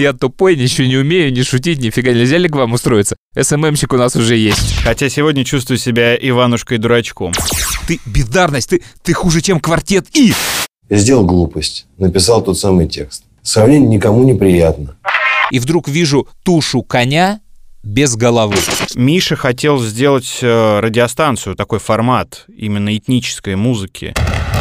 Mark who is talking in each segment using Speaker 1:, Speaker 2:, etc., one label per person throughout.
Speaker 1: Я тупой, ничего не умею, не шутить, нифига нельзя ли к вам устроиться? СММщик у нас уже есть.
Speaker 2: Хотя сегодня чувствую себя Иванушкой-дурачком.
Speaker 1: Ты бездарность, ты, ты хуже, чем квартет И.
Speaker 3: Я сделал глупость, написал тот самый текст. Сравнение никому не приятно.
Speaker 1: И вдруг вижу тушу коня без головы.
Speaker 2: Миша хотел сделать э, радиостанцию, такой формат именно этнической музыки.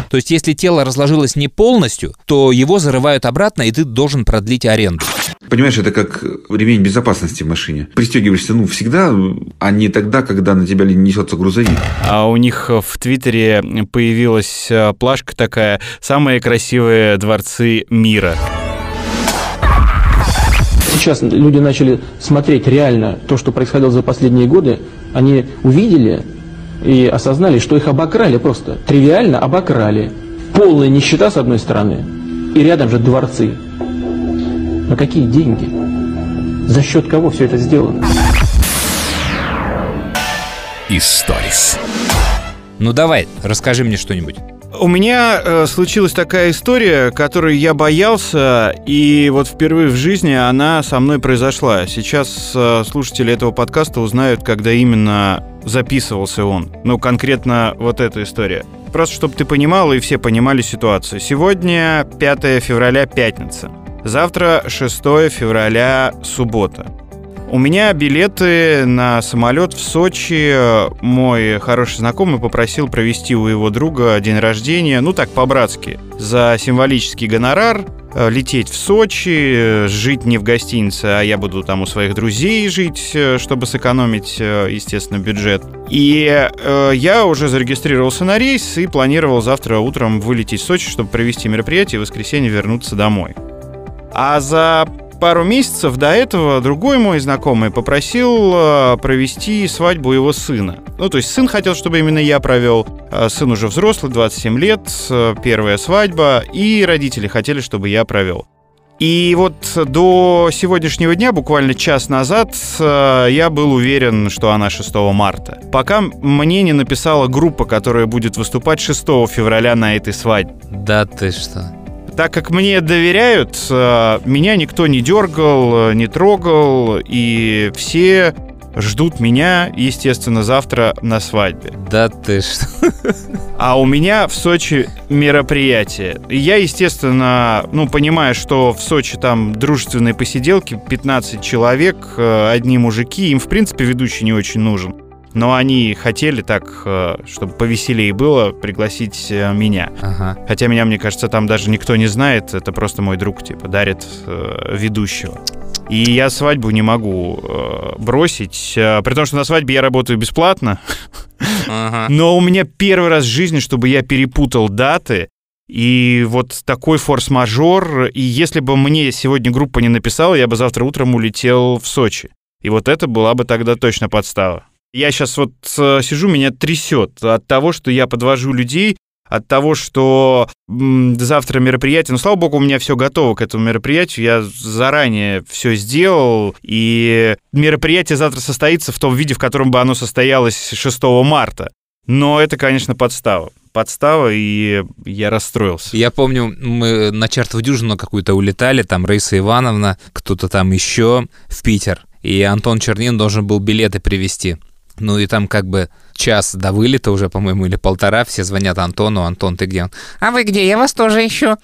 Speaker 1: То есть, если тело разложилось не полностью, то его зарывают обратно, и ты должен продлить аренду.
Speaker 4: Понимаешь, это как ремень безопасности в машине. Пристегиваешься, ну, всегда, а не тогда, когда на тебя несется грузовик.
Speaker 2: А у них в Твиттере появилась э, плашка такая «Самые красивые дворцы мира».
Speaker 5: Сейчас люди начали смотреть реально то, что происходило за последние годы. Они увидели и осознали, что их обокрали просто. Тривиально обокрали. Полная нищета с одной стороны, и рядом же дворцы. На какие деньги? За счет кого все это сделано?
Speaker 1: Историс. Ну давай, расскажи мне что-нибудь.
Speaker 2: У меня э, случилась такая история, которую я боялся, и вот впервые в жизни она со мной произошла. Сейчас э, слушатели этого подкаста узнают, когда именно записывался он. Ну, конкретно вот эта история. Просто чтобы ты понимал и все понимали ситуацию. Сегодня 5 февраля, пятница. Завтра 6 февраля, суббота. У меня билеты на самолет в Сочи. Мой хороший знакомый попросил провести у его друга день рождения, ну так, по-братски, за символический гонорар э, лететь в Сочи, жить не в гостинице, а я буду там у своих друзей жить, э, чтобы сэкономить, э, естественно, бюджет. И э, я уже зарегистрировался на рейс и планировал завтра утром вылететь в Сочи, чтобы провести мероприятие и в воскресенье вернуться домой. А за пару месяцев до этого другой мой знакомый попросил э, провести свадьбу его сына. Ну, то есть сын хотел, чтобы именно я провел. А сын уже взрослый, 27 лет, э, первая свадьба, и родители хотели, чтобы я провел. И вот до сегодняшнего дня, буквально час назад, э, я был уверен, что она 6 марта. Пока мне не написала группа, которая будет выступать 6 февраля на этой свадьбе.
Speaker 1: Да ты что?
Speaker 2: Так как мне доверяют, э, меня никто не дергал, э, не трогал, и все ждут меня, естественно, завтра на свадьбе.
Speaker 1: Да ты что?
Speaker 2: А у меня в Сочи мероприятие. Я, естественно, ну, понимаю, что в Сочи там дружественные посиделки, 15 человек, э, одни мужики, им, в принципе, ведущий не очень нужен. Но они хотели так, э, чтобы повеселее было, пригласить э, меня.
Speaker 1: Ага.
Speaker 2: Хотя меня, мне кажется, там даже никто не знает. Это просто мой друг, типа, дарит э, ведущего. И я свадьбу не могу э, бросить, э, при том, что на свадьбе я работаю бесплатно.
Speaker 1: Ага.
Speaker 2: Но у меня первый раз в жизни, чтобы я перепутал даты, и вот такой форс-мажор. И если бы мне сегодня группа не написала, я бы завтра утром улетел в Сочи. И вот это была бы тогда точно подстава. Я сейчас вот э, сижу, меня трясет от того, что я подвожу людей, от того, что завтра мероприятие. Но, слава богу, у меня все готово к этому мероприятию. Я заранее все сделал, и мероприятие завтра состоится в том виде, в котором бы оно состоялось 6 марта. Но это, конечно, подстава. Подстава, и я расстроился.
Speaker 1: Я помню, мы на чертову дюжину какую-то улетали, там Раиса Ивановна, кто-то там еще в Питер, и Антон Чернин должен был билеты привезти. Ну и там как бы час до вылета уже, по-моему, или полтора, все звонят Антону, Антон, ты где? А вы где? Я вас тоже ищу.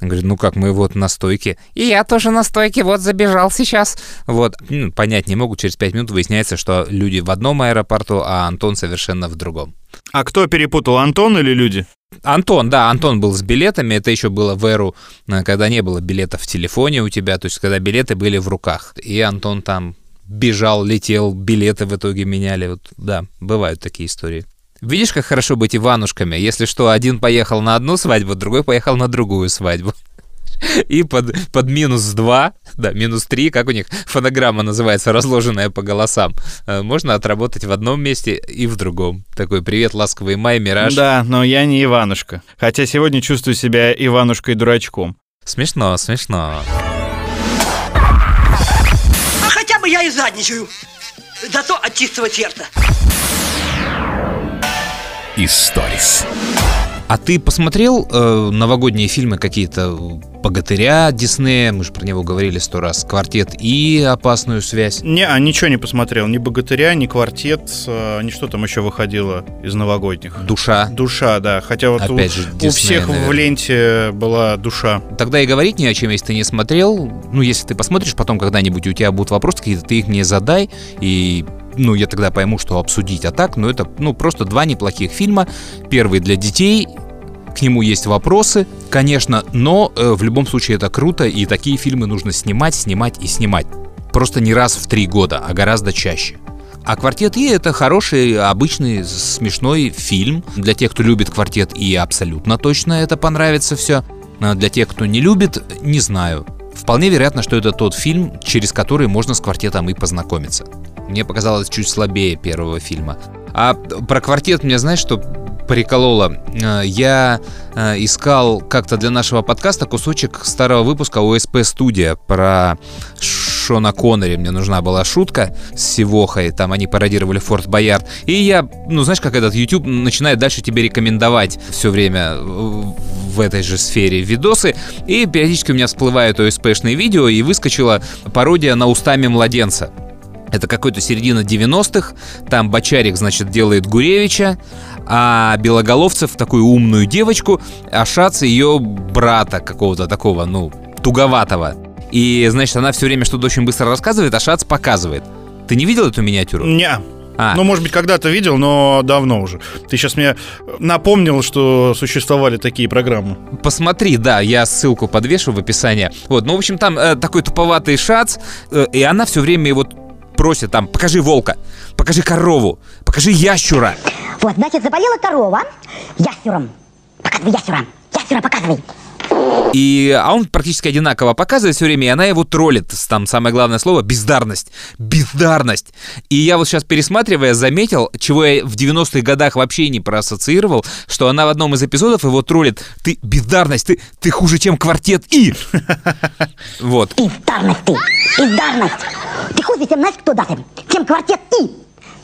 Speaker 1: Он говорит, ну как, мы вот на стойке. И я тоже на стойке, вот забежал сейчас. Вот, ну, понять не могу, через пять минут выясняется, что люди в одном аэропорту, а Антон совершенно в другом.
Speaker 2: А кто перепутал, Антон или люди?
Speaker 1: Антон, да, Антон был с билетами, это еще было в эру, э, когда не было билетов в телефоне у тебя, то есть когда билеты были в руках. И Антон там бежал, летел, билеты в итоге меняли. Вот, да, бывают такие истории. Видишь, как хорошо быть Иванушками? Если что, один поехал на одну свадьбу, другой поехал на другую свадьбу. И под, под минус 2, да, минус 3, как у них фонограмма называется, разложенная по голосам, э, можно отработать в одном месте и в другом. Такой привет, ласковый май, мираж.
Speaker 2: Да, но я не Иванушка. Хотя сегодня чувствую себя Иванушкой-дурачком.
Speaker 1: Смешно, смешно.
Speaker 6: Бы я и задничаю. Зато от чистого сердца.
Speaker 7: Историс.
Speaker 1: А ты посмотрел э, новогодние фильмы какие-то «Богатыря» Диснея, мы же про него говорили сто раз, «Квартет» и «Опасную связь»?
Speaker 2: Не, а ничего не посмотрел. Ни «Богатыря», ни «Квартет», э, ни что там еще выходило из новогодних.
Speaker 1: «Душа».
Speaker 2: «Душа», да. Хотя вот
Speaker 1: Опять
Speaker 2: у,
Speaker 1: же,
Speaker 2: у
Speaker 1: Дисней,
Speaker 2: всех в
Speaker 1: наверное.
Speaker 2: ленте была «Душа».
Speaker 1: Тогда и говорить не о чем, если ты не смотрел. Ну, если ты посмотришь потом когда-нибудь, у тебя будут вопросы какие-то, ты их мне задай, и ну, я тогда пойму, что обсудить. А так, ну, это, ну, просто два неплохих фильма. Первый для детей, к нему есть вопросы, конечно, но э, в любом случае это круто, и такие фильмы нужно снимать, снимать и снимать. Просто не раз в три года, а гораздо чаще. А «Квартет И» — это хороший, обычный, смешной фильм. Для тех, кто любит «Квартет И», абсолютно точно это понравится все. А для тех, кто не любит, не знаю. Вполне вероятно, что это тот фильм, через который можно с «Квартетом» и познакомиться. Мне показалось чуть слабее первого фильма. А про «Квартет» мне знаешь, что прикололо? Э, Я э, искал как-то для нашего подкаста кусочек старого выпуска ОСП «Студия» про Шона Коннери. Мне нужна была шутка с Сивохой, там они пародировали Форт Боярд. И я, ну знаешь, как этот YouTube начинает дальше тебе рекомендовать все время в этой же сфере видосы. И периодически у меня всплывают ОСПшные видео, и выскочила пародия на устами младенца. Это какой-то середина 90-х. Там Бочарик, значит, делает Гуревича, а Белоголовцев такую умную девочку, а Шац ее брата какого-то такого, ну, туговатого. И, значит, она все время что-то очень быстро рассказывает, а Шац показывает. Ты не видел эту миниатюру?
Speaker 2: Не.
Speaker 1: А.
Speaker 2: Ну, может быть, когда-то видел, но давно уже. Ты сейчас мне напомнил, что существовали такие программы.
Speaker 1: Посмотри, да, я ссылку подвешу в описании. Вот, ну, в общем, там э, такой туповатый шац, э, и она все время его просит там, покажи волка, покажи корову, покажи ящура.
Speaker 7: Вот, значит, заболела корова ящером. Показывай ящера. Ящера показывай.
Speaker 1: И, а он практически одинаково показывает все время, и она его троллит. Там самое главное слово – бездарность. Бездарность. И я вот сейчас пересматривая заметил, чего я в 90-х годах вообще не проассоциировал, что она в одном из эпизодов его троллит. Ты бездарность, ты, ты хуже, чем квартет И. Вот.
Speaker 7: Бездарность ты. Бездарность. Ты хуже, чем знаешь, кто даже? Чем квартет И.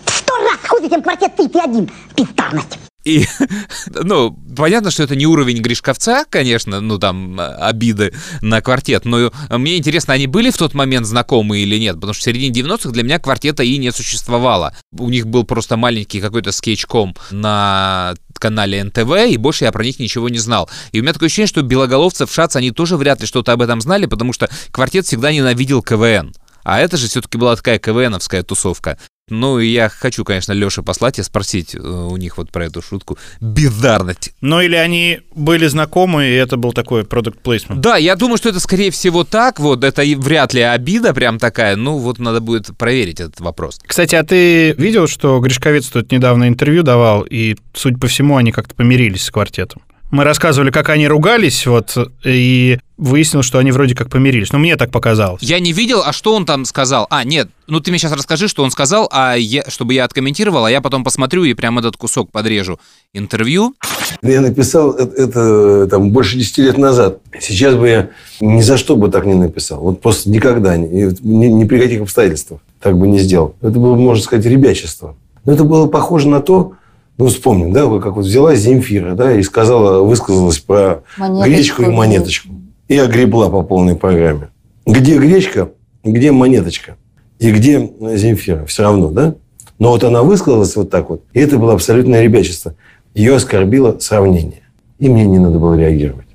Speaker 7: Сто раз хуже, чем квартет Ты. Ты один. Бездарность.
Speaker 1: И, ну, понятно, что это не уровень Гришковца, конечно, ну, там, обиды на квартет, но мне интересно, они были в тот момент знакомы или нет, потому что в середине 90-х для меня квартета и не существовало. У них был просто маленький какой-то скетчком на канале НТВ, и больше я про них ничего не знал. И у меня такое ощущение, что Белоголовцев, Шац, они тоже вряд ли что-то об этом знали, потому что квартет всегда ненавидел КВН. А это же все-таки была такая КВНовская тусовка. Ну, и я хочу, конечно, Леше послать и спросить э, у них вот про эту шутку. Бездарность.
Speaker 2: Ну, или они были знакомы, и это был такой продукт плейсмент.
Speaker 1: Да, я думаю, что это скорее всего так. Вот это и вряд ли обида прям такая. Ну, вот надо будет проверить этот вопрос.
Speaker 2: Кстати, а ты видел, что Гришковец тут недавно интервью давал, и, судя по всему, они как-то помирились с квартетом? Мы рассказывали, как они ругались, вот, и выяснилось, что они вроде как помирились. Ну, мне так показалось.
Speaker 1: Я не видел, а что он там сказал? А, нет, ну ты мне сейчас расскажи, что он сказал, а я, чтобы я откомментировал, а я потом посмотрю и прям этот кусок подрежу. Интервью.
Speaker 3: Я написал это, это, там больше 10 лет назад. Сейчас бы я ни за что бы так не написал. Вот просто никогда, ни, ни, ни при каких обстоятельствах так бы не сделал. Это было, можно сказать, ребячество. Но это было похоже на то, ну, вспомним, да, как вот взяла Земфира, да, и сказала, высказалась про
Speaker 8: Монеточку.
Speaker 3: гречку и монеточку. И огребла по полной программе. Где гречка, где монеточка? И где Земфира? Все равно, да? Но вот она высказалась вот так вот, и это было абсолютное ребячество. Ее оскорбило сравнение. И мне не надо было реагировать.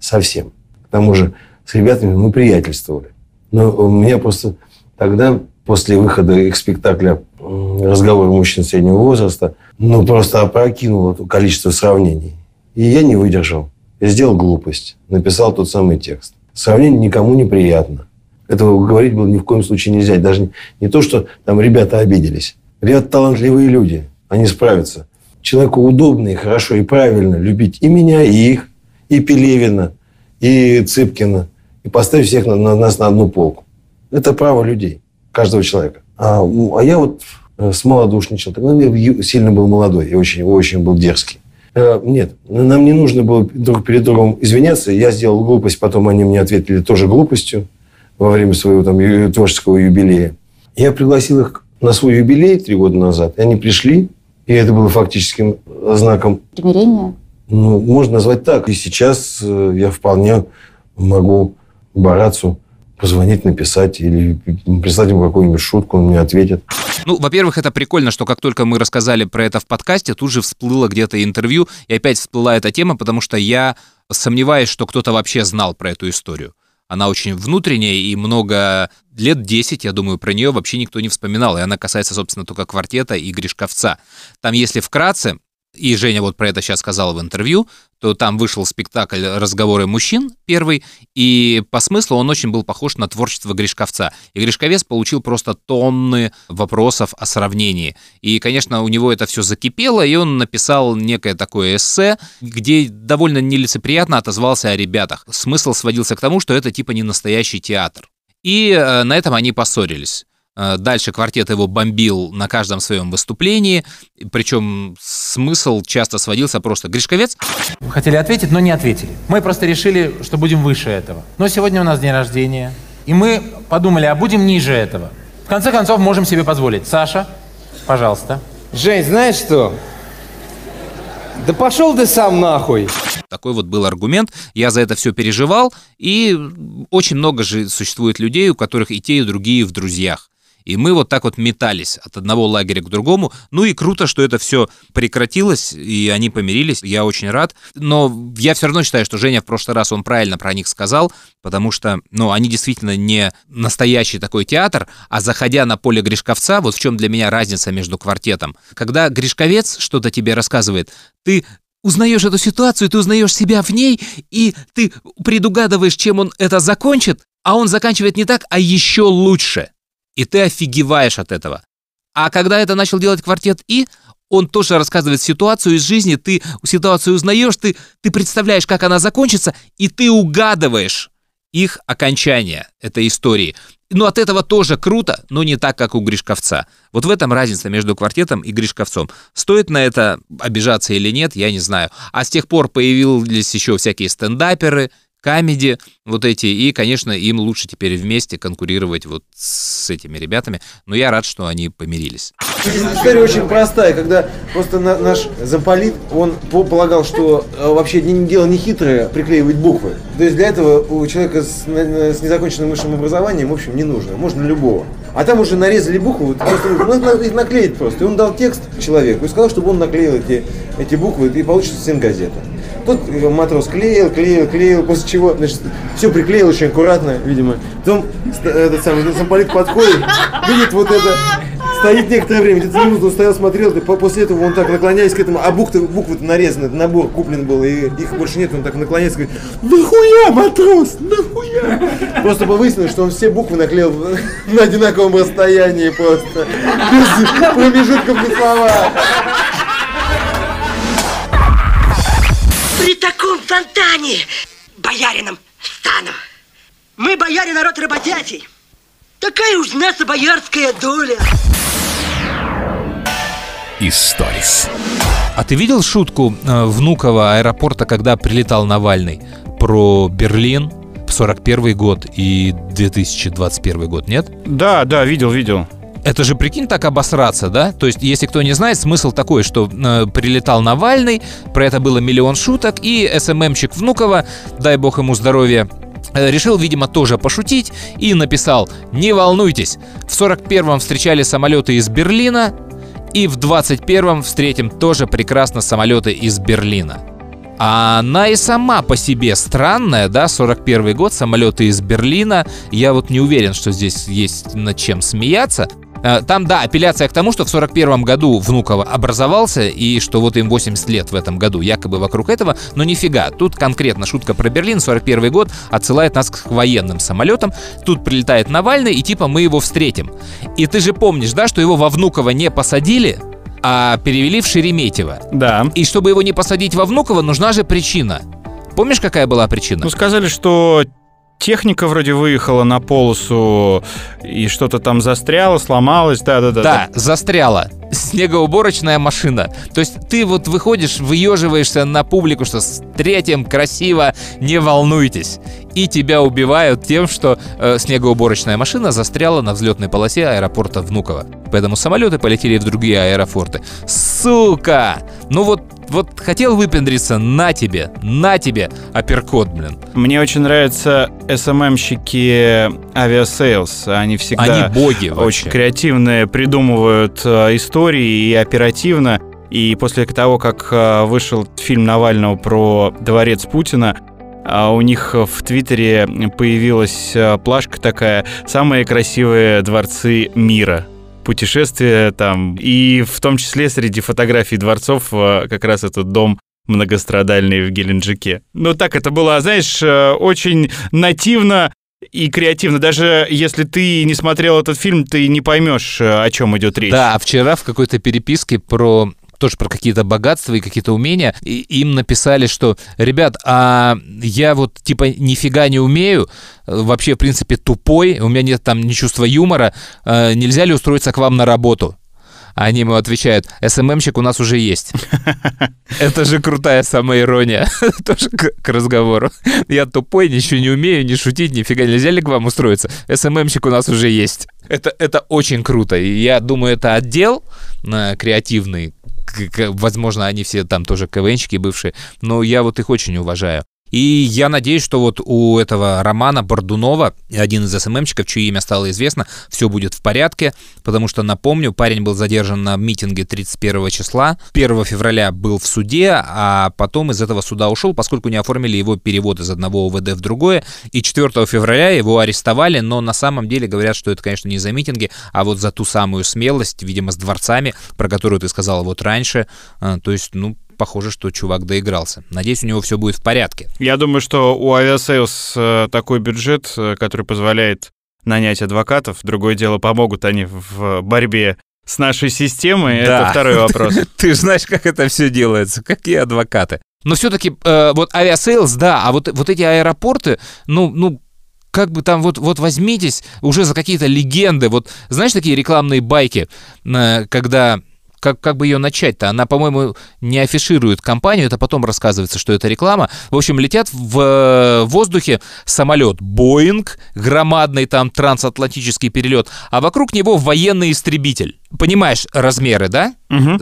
Speaker 3: Совсем. К тому же с ребятами мы приятельствовали. Но у меня просто тогда, после выхода их спектакля «Разговор мужчин среднего возраста», ну, просто опрокинуло количество сравнений. И я не выдержал. Я сделал глупость. Написал тот самый текст. Сравнение никому не приятно. Этого говорить было ни в коем случае нельзя. Даже не, не то, что там ребята обиделись. Ребята талантливые люди. Они справятся. Человеку удобно и хорошо и правильно любить и меня, и их, и Пелевина, и Цыпкина. И поставить всех на, на нас на одну полку. Это право людей, каждого человека. А, ну, а я вот э, смолодушничал. Тогда я сильно был молодой и очень, очень был дерзкий. Э, Нет, нам не нужно было друг перед другом извиняться. Я сделал глупость, потом они мне ответили тоже глупостью во время своего там творческого юбилея. Я пригласил их на свой юбилей три года назад, и они пришли, и это было фактическим знаком
Speaker 8: Примирение.
Speaker 3: Ну, можно назвать так. И сейчас э, я вполне могу Барацу позвонить, написать или прислать ему какую-нибудь шутку, он мне ответит.
Speaker 1: Ну, во-первых, это прикольно, что как только мы рассказали про это в подкасте, тут же всплыло где-то интервью, и опять всплыла эта тема, потому что я сомневаюсь, что кто-то вообще знал про эту историю. Она очень внутренняя, и много лет 10, я думаю, про нее вообще никто не вспоминал. И она касается, собственно, только квартета и Гришковца. Там, если вкратце, и Женя вот про это сейчас сказала в интервью, то там вышел спектакль «Разговоры мужчин» первый, и по смыслу он очень был похож на творчество Гришковца. И Гришковец получил просто тонны вопросов о сравнении. И, конечно, у него это все закипело, и он написал некое такое эссе, где довольно нелицеприятно отозвался о ребятах. Смысл сводился к тому, что это типа не настоящий театр. И э, на этом они поссорились. Э, дальше квартет его бомбил на каждом своем выступлении, причем смысл часто сводился просто «Гришковец?»
Speaker 8: Хотели ответить, но не ответили. Мы просто решили, что будем выше этого. Но сегодня у нас день рождения, и мы подумали, а будем ниже этого. В конце концов, можем себе позволить. Саша, пожалуйста.
Speaker 9: Жень, знаешь что? Да пошел ты сам нахуй.
Speaker 1: Такой вот был аргумент. Я за это все переживал. И очень много же существует людей, у которых и те, и другие в друзьях. И мы вот так вот метались от одного лагеря к другому. Ну и круто, что это все прекратилось, и они помирились. Я очень рад. Но я все равно считаю, что Женя в прошлый раз, он правильно про них сказал, потому что, ну, они действительно не настоящий такой театр, а заходя на поле Гришковца, вот в чем для меня разница между квартетом. Когда Гришковец что-то тебе рассказывает, ты узнаешь эту ситуацию, ты узнаешь себя в ней, и ты предугадываешь, чем он это закончит, а он заканчивает не так, а еще лучше и ты офигеваешь от этого. А когда это начал делать квартет И, он тоже рассказывает ситуацию из жизни, ты ситуацию узнаешь, ты, ты представляешь, как она закончится, и ты угадываешь их окончание этой истории. Ну, от этого тоже круто, но не так, как у Гришковца. Вот в этом разница между квартетом и Гришковцом. Стоит на это обижаться или нет, я не знаю. А с тех пор появились еще всякие стендаперы, камеди вот эти, и, конечно, им лучше теперь вместе конкурировать вот с этими ребятами, но я рад, что они помирились.
Speaker 9: История очень простая, когда просто на, наш замполит, он полагал, что э, вообще дело не хитрое приклеивать буквы. То есть для этого у человека с, с незаконченным высшим образованием, в общем, не нужно, можно любого. А там уже нарезали буквы, просто их наклеить просто. И он дал текст человеку и сказал, чтобы он наклеил эти, эти буквы, и получится стенгазета. Тут матрос клеил, клеил, клеил, после чего, значит, все приклеил очень аккуратно, видимо. Потом этот самый замполит подходит, видит вот это, стоит некоторое время, где-то минуту он стоял, смотрел, после этого он так наклоняясь к этому, а буквы, буквы нарезаны, набор куплен был, и их больше нет, он так наклоняется, говорит, нахуя, матрос, нахуя? Просто выяснилось, что он все буквы наклеил на одинаковом расстоянии просто, без промежутков на слова.
Speaker 6: При таком фонтане боярином стану. Мы, бояре, народ работящий. Такая уж наша боярская доля.
Speaker 1: Историс. А ты видел шутку э, Внуково аэропорта, когда прилетал Навальный про Берлин? 41 год и 2021 год, нет?
Speaker 2: Да, да, видел, видел.
Speaker 1: Это же, прикинь, так обосраться, да? То есть, если кто не знает, смысл такой, что э, прилетал Навальный, про это было миллион шуток, и СММщик Внукова, дай бог ему здоровья, э, решил, видимо, тоже пошутить и написал «Не волнуйтесь, в 41-м встречали самолеты из Берлина, и в 21-м встретим тоже прекрасно самолеты из Берлина». А она и сама по себе странная, да, 41 год, самолеты из Берлина. Я вот не уверен, что здесь есть над чем смеяться. Э, там, да, апелляция к тому, что в 41 году Внуково образовался, и что вот им 80 лет в этом году, якобы вокруг этого, но нифига. Тут конкретно шутка про Берлин, 41 год, отсылает нас к военным самолетам. Тут прилетает Навальный, и типа мы его встретим. И ты же помнишь, да, что его во Внуково не посадили, а перевели в Шереметьево.
Speaker 2: Да.
Speaker 1: И чтобы его не посадить во Внуково, нужна же причина. Помнишь, какая была причина?
Speaker 2: Ну, сказали, что техника вроде выехала на полосу и что-то там застряло, сломалось, да-да-да.
Speaker 1: Да, застряла. Снегоуборочная машина. То есть ты вот выходишь, выеживаешься на публику, что с третьим красиво, не волнуйтесь. И тебя убивают тем, что э, снегоуборочная машина застряла на взлетной полосе аэропорта Внуково. Поэтому самолеты полетели в другие аэропорты. Сука! Ну вот вот хотел выпендриться, на тебе, на тебе, апперкот, блин.
Speaker 2: Мне очень нравятся SMM щики Aviasales. Они всегда
Speaker 1: Они боги
Speaker 2: очень
Speaker 1: вообще.
Speaker 2: креативные, придумывают э, истории и оперативно. И после того, как э, вышел фильм Навального про дворец Путина, а у них в Твиттере появилась э, плашка такая «Самые красивые дворцы мира». Путешествия там. И в том числе среди фотографий дворцов э, как раз этот дом многострадальный в Геленджике. Ну так это было, знаешь, э, очень нативно и креативно. Даже если ты не смотрел этот фильм, ты не поймешь, э, о чем идет речь.
Speaker 1: Да, а вчера в какой-то переписке про тоже про какие-то богатства и какие-то умения, и им написали, что, ребят, а я вот типа нифига не умею, вообще, в принципе, тупой, у меня нет там ни чувства юмора, э, нельзя ли устроиться к вам на работу? Они ему отвечают, СММщик у нас уже есть. Это же крутая самоирония. Тоже к, к разговору. Я тупой, ничего не умею, не шутить, нифига. Нельзя ли к вам устроиться? СММщик у нас уже есть. Это, это очень круто. И я думаю, это отдел э, креативный. Возможно, они все там тоже КВНщики бывшие. Но я вот их очень уважаю. И я надеюсь, что вот у этого Романа Бордунова, один из СММщиков, чье имя стало известно, все будет в порядке, потому что, напомню, парень был задержан на митинге 31 числа, 1 февраля был в суде, а потом из этого суда ушел, поскольку не оформили его перевод из одного ОВД в другое, и 4 февраля его арестовали, но на самом деле говорят, что это, конечно, не за митинги, а вот за ту самую смелость, видимо, с дворцами, про которую ты сказал вот раньше, А, то есть, ну, похоже, что чувак доигрался. Надеюсь, у него все будет в порядке.
Speaker 2: Я думаю, что у Aviasales э, такой бюджет, э, который позволяет нанять адвокатов. Другое дело, помогут они в борьбе с нашей системой.
Speaker 1: Да.
Speaker 2: Это второй вопрос.
Speaker 1: Ты знаешь, как это все делается, какие адвокаты. Но все-таки вот Aviasales, да, а вот, вот эти аэропорты, ну, ну, как бы там вот, вот возьмитесь уже за какие-то легенды. Вот знаешь такие рекламные байки, э, когда как, как бы ее начать-то? Она, по-моему, не афиширует компанию, это потом рассказывается, что это реклама. В общем, летят в э, воздухе самолет Боинг, громадный там трансатлантический перелет, а вокруг него военный истребитель. Понимаешь размеры, да?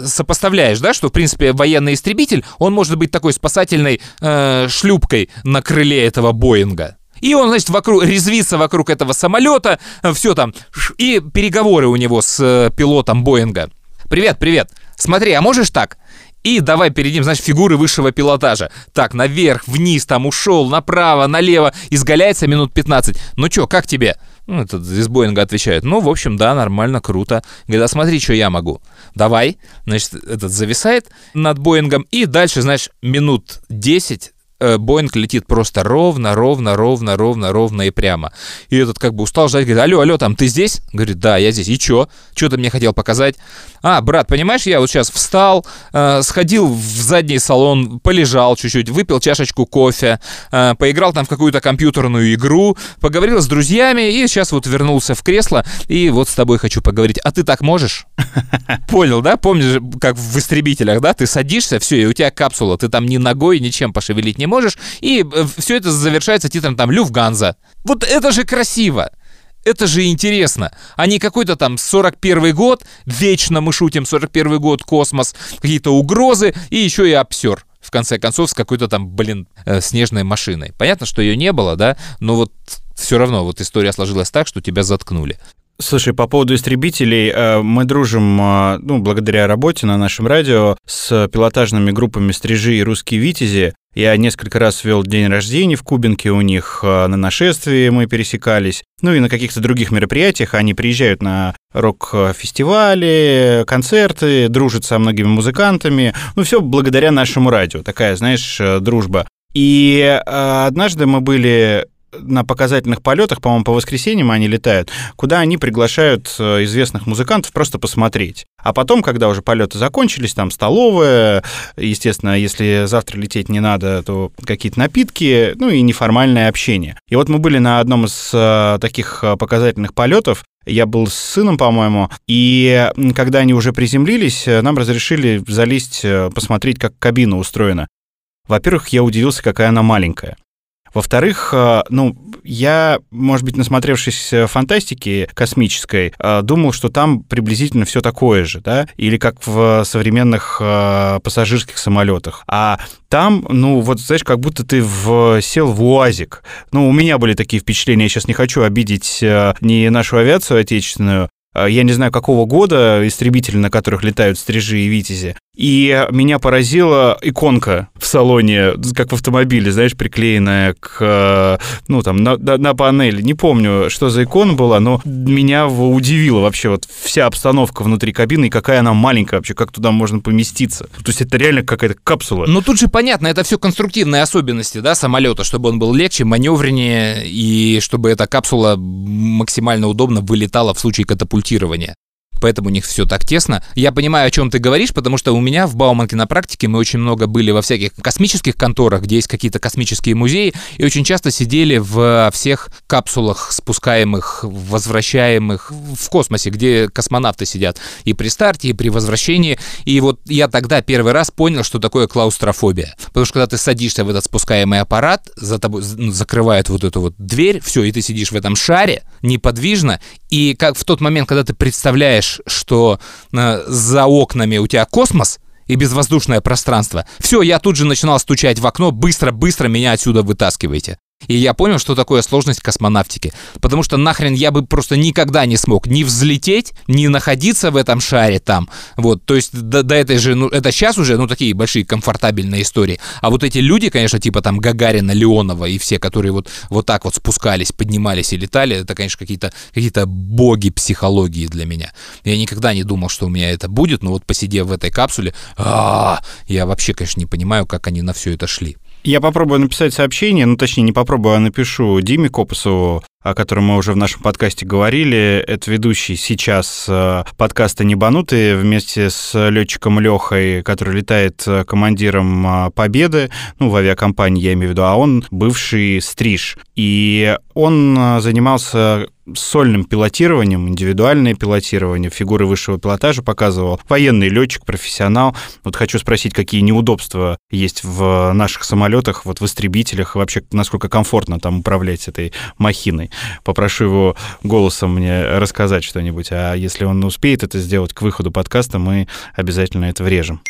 Speaker 1: Сопоставляешь, да, что, в принципе, военный истребитель, он может быть такой спасательной э, шлюпкой на крыле этого Боинга. И он, значит, вокруг, резвится вокруг этого самолета, все там, и переговоры у него с э, пилотом Боинга. Привет, привет. Смотри, а можешь так? И давай перед ним, значит, фигуры высшего пилотажа. Так, наверх, вниз, там ушел, направо, налево, изгаляется минут 15. Ну чё, как тебе? Ну, этот из Боинга отвечает, ну, в общем, да, нормально, круто. Говорит, а смотри, что я могу. Давай. Значит, этот зависает над Боингом, и дальше, знаешь, минут 10 э, Боинг летит просто ровно, ровно, ровно, ровно, ровно и прямо. И этот как бы устал ждать, говорит, алло, алло, там, ты здесь? Говорит, да, я здесь. И чё? Чё ты мне хотел показать? А, брат, понимаешь, я вот сейчас встал, э, сходил в задний салон, полежал чуть-чуть, выпил чашечку кофе, э, поиграл там в какую-то компьютерную игру, поговорил с друзьями, и сейчас вот вернулся в кресло, и вот с тобой хочу поговорить. А ты так можешь? Понял, да? Помнишь, как в истребителях, да? Ты садишься, все, и у тебя капсула, ты там ни ногой, ничем пошевелить не можешь, и все это завершается титром там «Люфганза». Вот это же красиво! Это же интересно, а не какой-то там 41 год, вечно мы шутим, 41 год, космос, какие-то угрозы и еще и обсер. В конце концов, с какой-то там, блин, э, снежной машиной. Понятно, что ее не было, да, но вот все равно вот история сложилась так, что тебя заткнули.
Speaker 2: Слушай, по поводу истребителей, э, мы дружим, э, ну, благодаря работе на нашем радио с пилотажными группами «Стрижи» и «Русские Витязи». Я несколько раз вел день рождения в Кубинке у них, э, на нашествии мы пересекались, ну и на каких-то других мероприятиях. Они приезжают на рок-фестивали, концерты, дружат со многими музыкантами. Ну, все благодаря нашему радио. Такая, знаешь, дружба. И однажды мы были на показательных полетах, по-моему, по воскресеньям они летают, куда они приглашают э, известных музыкантов просто посмотреть. А потом, когда уже полеты закончились, там столовая, естественно, если завтра лететь не надо, то какие-то напитки, ну и неформальное общение. И вот мы были на одном из э, таких э, показательных полетов, я был с сыном, по-моему, и когда они уже приземлились, нам разрешили залезть, посмотреть, как кабина устроена. Во-первых, я удивился, какая она маленькая. Во-вторых, э, ну, я, может быть, насмотревшись э, фантастики космической, э, думал, что там приблизительно все такое же, да, или как в современных пассажирских самолетах. А там, ну, вот, знаешь, как будто ты в, сел в УАЗик. Ну, у меня были такие впечатления, я сейчас не хочу обидеть ни нашу авиацию отечественную, я не знаю, какого года истребители, на которых летают стрижи и витязи, и меня поразила иконка в салоне, как в автомобиле, знаешь, приклеенная к, ну, там, на, на панели. Не помню, что за икона была, но меня удивила вообще вот вся обстановка внутри кабины и какая она маленькая вообще, как туда можно поместиться. То есть это реально какая-то капсула.
Speaker 1: Ну, тут же понятно, это все конструктивные особенности, да, самолета, чтобы он был легче, маневреннее, и чтобы эта капсула максимально удобно вылетала в случае катапультирования поэтому у них все так тесно. Я понимаю, о чем ты говоришь, потому что у меня в Бауманке на практике мы очень много были во всяких космических конторах, где есть какие-то космические музеи, и очень часто сидели в всех капсулах, спускаемых, возвращаемых в космосе, где космонавты сидят и при старте, и при возвращении. И вот я тогда первый раз понял, что такое клаустрофобия. Потому что когда ты садишься в этот спускаемый аппарат, за тобой ну, закрывают вот эту вот дверь, все, и ты сидишь в этом шаре неподвижно, и как в тот момент, когда ты представляешь, понимаешь, что э, за окнами у тебя космос, и безвоздушное пространство. Все, я тут же начинал стучать в окно, быстро-быстро меня отсюда вытаскивайте. И я понял, что такое сложность космонавтики. Потому что нахрен я бы просто никогда не смог ни взлететь, ни находиться в этом шаре там. Вот, то есть до, до этой же, ну, это сейчас уже, ну, такие большие комфортабельные истории. А вот эти люди, конечно, типа там Гагарина, Леонова и все, которые вот, вот так вот спускались, поднимались и летали, это, конечно, какие-то какие боги психологии для меня. Я никогда не думал, что у меня это будет, но вот посидев в этой капсуле, а, я вообще, конечно, не понимаю, как они на все это шли.
Speaker 2: Я попробую написать сообщение, ну, точнее, не попробую, а напишу Диме Копосову, о котором мы уже в нашем подкасте говорили. Это ведущий сейчас э, подкаста «Небанутые» вместе с летчиком Лехой, который летает э, командиром э, «Победы», ну, в авиакомпании я имею в виду, а он бывший стриж. И он занимался сольным пилотированием, индивидуальное пилотирование, фигуры высшего пилотажа показывал. Военный летчик, профессионал. Вот хочу спросить, какие неудобства есть в наших самолетах, вот в истребителях, вообще насколько комфортно там управлять этой махиной. Попрошу его голосом мне рассказать что-нибудь, а если он успеет это сделать к выходу подкаста, мы обязательно это врежем.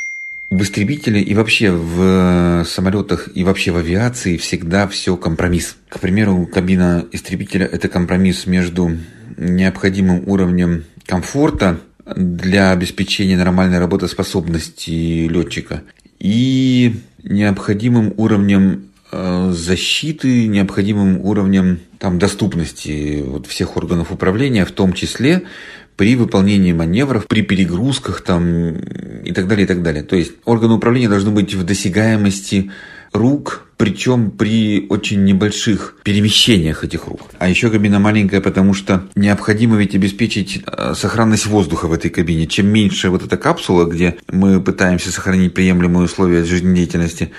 Speaker 4: В истребителе и вообще в самолетах и вообще в авиации всегда все компромисс. К примеру, кабина истребителя – это компромисс между необходимым уровнем комфорта для обеспечения нормальной работоспособности летчика и необходимым уровнем Э, защиты, необходимым уровнем там, доступности вот, всех органов управления, в том числе при выполнении маневров, при перегрузках там, и так далее, и так далее. То есть органы управления должны быть в досягаемости рук, причем при очень небольших перемещениях этих рук. А еще кабина маленькая, потому что необходимо ведь обеспечить э, сохранность воздуха в этой кабине. Чем меньше вот эта капсула, где мы пытаемся сохранить приемлемые условия жизнедеятельности,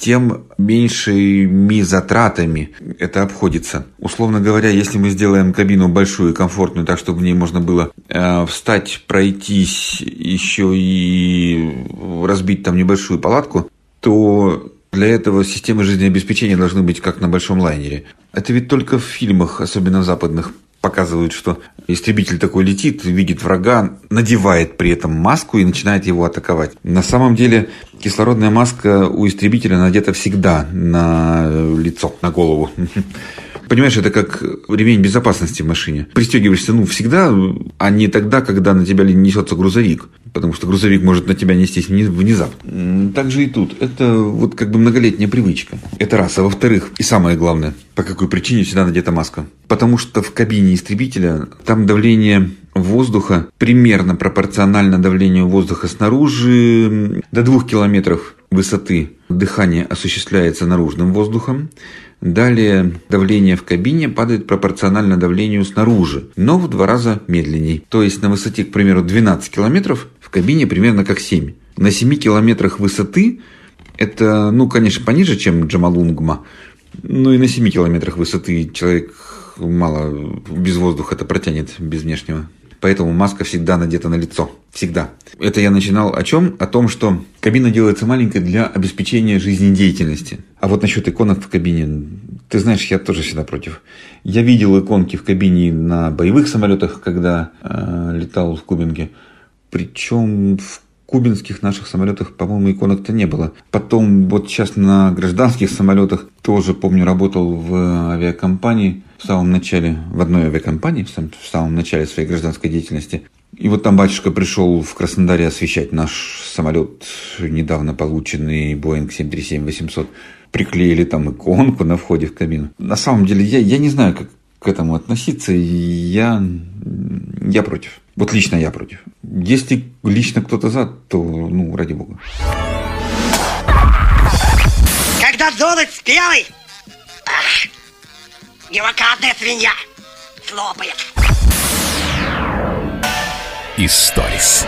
Speaker 4: тем меньшими затратами это обходится. Условно говоря, если мы сделаем кабину большую и комфортную, так чтобы в ней можно было э, встать, пройтись, еще и разбить там небольшую палатку, то для этого системы жизнеобеспечения должны быть как на большом лайнере. Это ведь только в фильмах, особенно западных, показывают, что истребитель такой летит, видит врага, надевает при этом маску и начинает его атаковать. На самом деле кислородная маска у истребителя надета всегда на лицо, на голову. Понимаешь, это как ремень безопасности в машине. Пристегиваешься, ну, всегда, а не тогда, когда на тебя несется грузовик. Потому что грузовик может на тебя нестись внезапно. Так же и тут. Это вот как бы многолетняя привычка. Это раз. А во-вторых, и самое главное, по какой причине всегда надета маска. Потому что в кабине истребителя там давление воздуха примерно пропорционально давлению воздуха снаружи до двух километров высоты дыхание осуществляется наружным воздухом. Далее давление в кабине падает пропорционально давлению снаружи, но в два раза медленней. То есть на высоте, к примеру, 12 километров в кабине примерно как 7. На 7 километрах высоты это, ну, конечно, пониже, чем Джамалунгма, но и на 7 километрах высоты человек мало без воздуха это протянет без внешнего поэтому маска всегда надета на лицо. Всегда. Это я начинал о чем? О том, что кабина делается маленькой для обеспечения жизнедеятельности. А вот насчет иконок в кабине, ты знаешь, я тоже всегда против. Я видел иконки в кабине на боевых самолетах, когда э, летал в Кубинге. Причем в кубинских наших самолетах, по-моему, иконок-то не было. Потом вот сейчас на гражданских самолетах тоже, помню, работал в авиакомпании в самом начале, в одной авиакомпании, в самом, в самом начале своей гражданской деятельности. И вот там батюшка пришел в Краснодаре освещать наш самолет, недавно полученный Boeing 737-800. Приклеили там иконку на входе в кабину. На самом деле, я, я не знаю, как к этому относиться. Я, я против. Вот лично я против. Если лично кто-то за, то, ну, ради бога.
Speaker 6: Когда золот спелый, ах, демократная свинья слопает.
Speaker 10: Историс.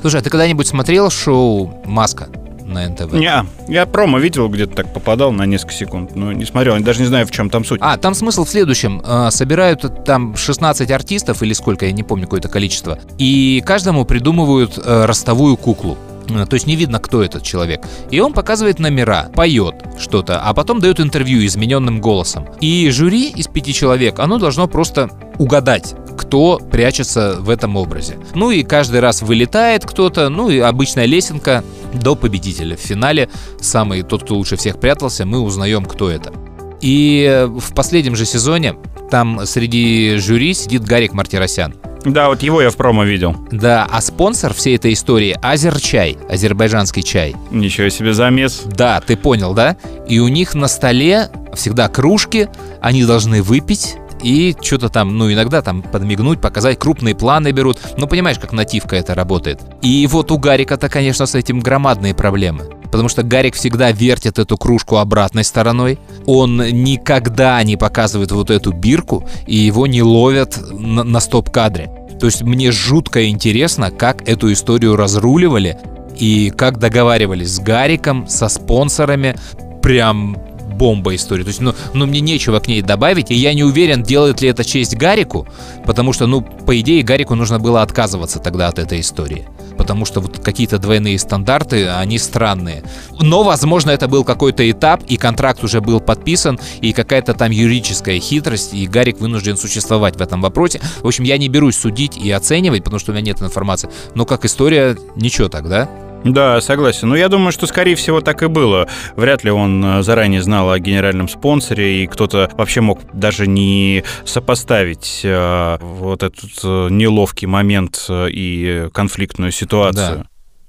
Speaker 1: Слушай, а ты когда-нибудь смотрел шоу «Маска»? На НТВ.
Speaker 2: Не, я промо видел, где-то так попадал на несколько секунд, но не смотрел, даже не знаю, в чем там суть.
Speaker 1: А, там смысл в следующем. Э, собирают там 16 артистов или сколько, я не помню какое-то количество, и каждому придумывают э, ростовую куклу. Э, то есть не видно, кто этот человек. И он показывает номера, поет что-то, а потом дает интервью измененным голосом. И жюри из пяти человек, оно должно просто угадать, кто прячется в этом образе. Ну и каждый раз вылетает кто-то, ну и обычная лесенка до победителя. В финале самый тот, кто лучше всех прятался, мы узнаем, кто это. И в последнем же сезоне там среди жюри сидит Гарик Мартиросян.
Speaker 2: Да, вот его я в промо видел.
Speaker 1: Да, а спонсор всей этой истории Азерчай, азербайджанский чай.
Speaker 2: Ничего себе замес.
Speaker 1: Да, ты понял, да? И у них на столе всегда кружки, они должны выпить и что-то там, ну, иногда там подмигнуть, показать, крупные планы берут. Ну, понимаешь, как нативка это работает. И вот у Гарика-то, конечно, с этим громадные проблемы. Потому что Гарик всегда вертит эту кружку обратной стороной. Он никогда не показывает вот эту бирку, и его не ловят на, на стоп-кадре. То есть мне жутко интересно, как эту историю разруливали и как договаривались с Гариком, со спонсорами. Прям бомба история. То есть, ну, ну, мне нечего к ней добавить, и я не уверен, делает ли это честь Гарику, потому что, ну, по идее, Гарику нужно было отказываться тогда от этой истории. Потому что вот какие-то двойные стандарты, они странные. Но, возможно, это был какой-то этап, и контракт уже был подписан, и какая-то там юридическая хитрость, и Гарик вынужден существовать в этом вопросе. В общем, я не берусь судить и оценивать, потому что у меня нет информации. Но как история, ничего тогда.
Speaker 2: Да, согласен. Но я думаю, что, скорее всего, так и было. Вряд ли он э, заранее знал о генеральном спонсоре, и кто-то вообще мог даже не сопоставить э, вот этот э, неловкий момент э, и конфликтную ситуацию. Да.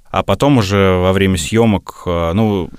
Speaker 2: А потом уже во время съемок, ну,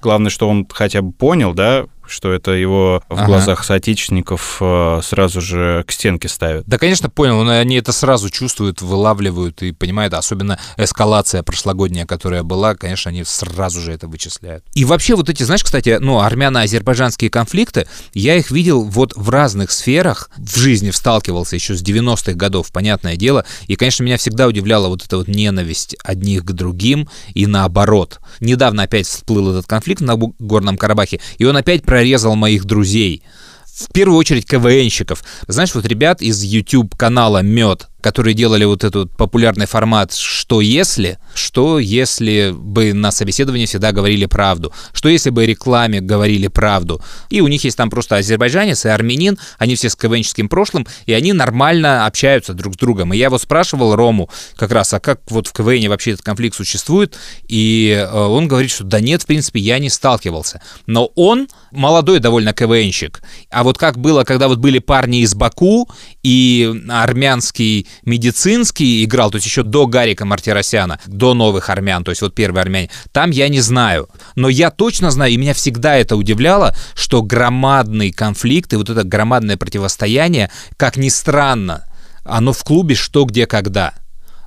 Speaker 2: главное, что он хотя бы понял, да, что это его в ага. глазах соотечественников э, сразу же к стенке ставят.
Speaker 1: Да, конечно, понял, но они это сразу чувствуют, вылавливают и понимают, особенно эскалация прошлогодняя, которая была, конечно, они сразу же это вычисляют. И вообще вот эти, знаешь, кстати, ну, армяно-азербайджанские конфликты, я их видел вот в разных сферах, в жизни сталкивался еще с 90-х годов, понятное дело, и, конечно, меня всегда удивляла вот эта вот ненависть одних к другим и наоборот. Недавно опять всплыл этот конфликт на Горном Карабахе, и он опять про прорезал моих друзей. В первую очередь КВНщиков. Знаешь, вот ребят из YouTube канала Мед, которые делали вот этот популярный формат «Что если?», что если бы на собеседовании всегда говорили правду, что если бы рекламе говорили правду. И у них есть там просто азербайджанец и армянин, они все с КВНческим прошлым, и они нормально общаются друг с другом. И я вот спрашивал Рому как раз, а как вот в КВН вообще этот конфликт существует, и э, он говорит, что да нет, в принципе, я не сталкивался. Но он молодой довольно КВНщик. А вот как было, когда вот были парни из Баку, и армянский медицинский играл, то есть еще до Гарика Мартиросяна, до новых армян, то есть вот первые армяне, там я не знаю. Но я точно знаю, и меня всегда это удивляло, что громадный конфликт и вот это громадное противостояние, как ни странно, оно в клубе что, где, когда.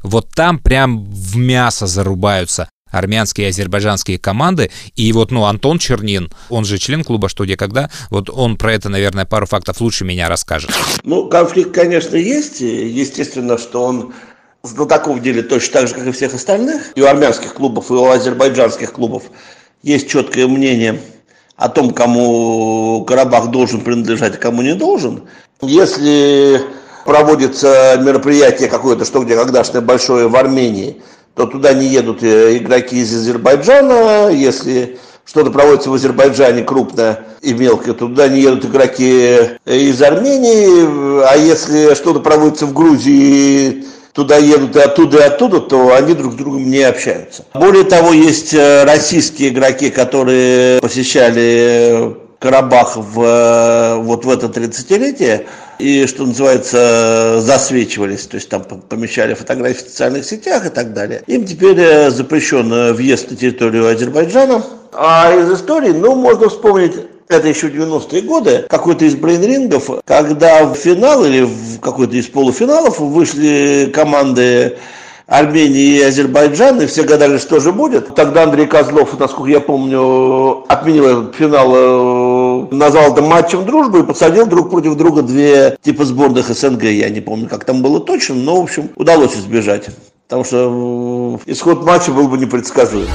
Speaker 1: Вот там прям в мясо зарубаются армянские и азербайджанские команды. И вот, ну, Антон Чернин, он же член клуба «Что, где, когда», вот он про это, наверное, пару фактов лучше меня расскажет.
Speaker 11: Ну, конфликт, конечно, есть. Естественно, что он знатоков в деле точно так же, как и всех остальных. И у армянских клубов, и у азербайджанских клубов есть четкое мнение о том, кому Карабах должен принадлежать, а кому не должен. Если проводится мероприятие какое-то, что где когдашное большое в Армении, то туда не едут э, игроки из Азербайджана, если что-то проводится в Азербайджане крупное и мелкое, то туда не едут игроки э, из Армении, а если что-то проводится в Грузии, туда едут и оттуда, и оттуда, то они друг с другом не общаются. Более того, есть э, российские игроки, которые посещали Карабах в, вот в это 30-летие, и, что называется, засвечивались, то есть там помещали фотографии в социальных сетях и так далее. Им теперь э, запрещен въезд на территорию Азербайджана. А из истории, ну, можно вспомнить это еще 90-е годы, какой-то из брейнрингов, когда в финал или в какой-то из полуфиналов вышли команды Армении и Азербайджана, и все гадали, что же будет. Тогда Андрей Козлов, насколько я помню, отменил этот финал, э, назвал это матчем дружбы и посадил друг против друга две типа сборных СНГ. Я не помню, как там было точно, но, в общем, удалось избежать. Потому что исход матча был бы непредсказуем.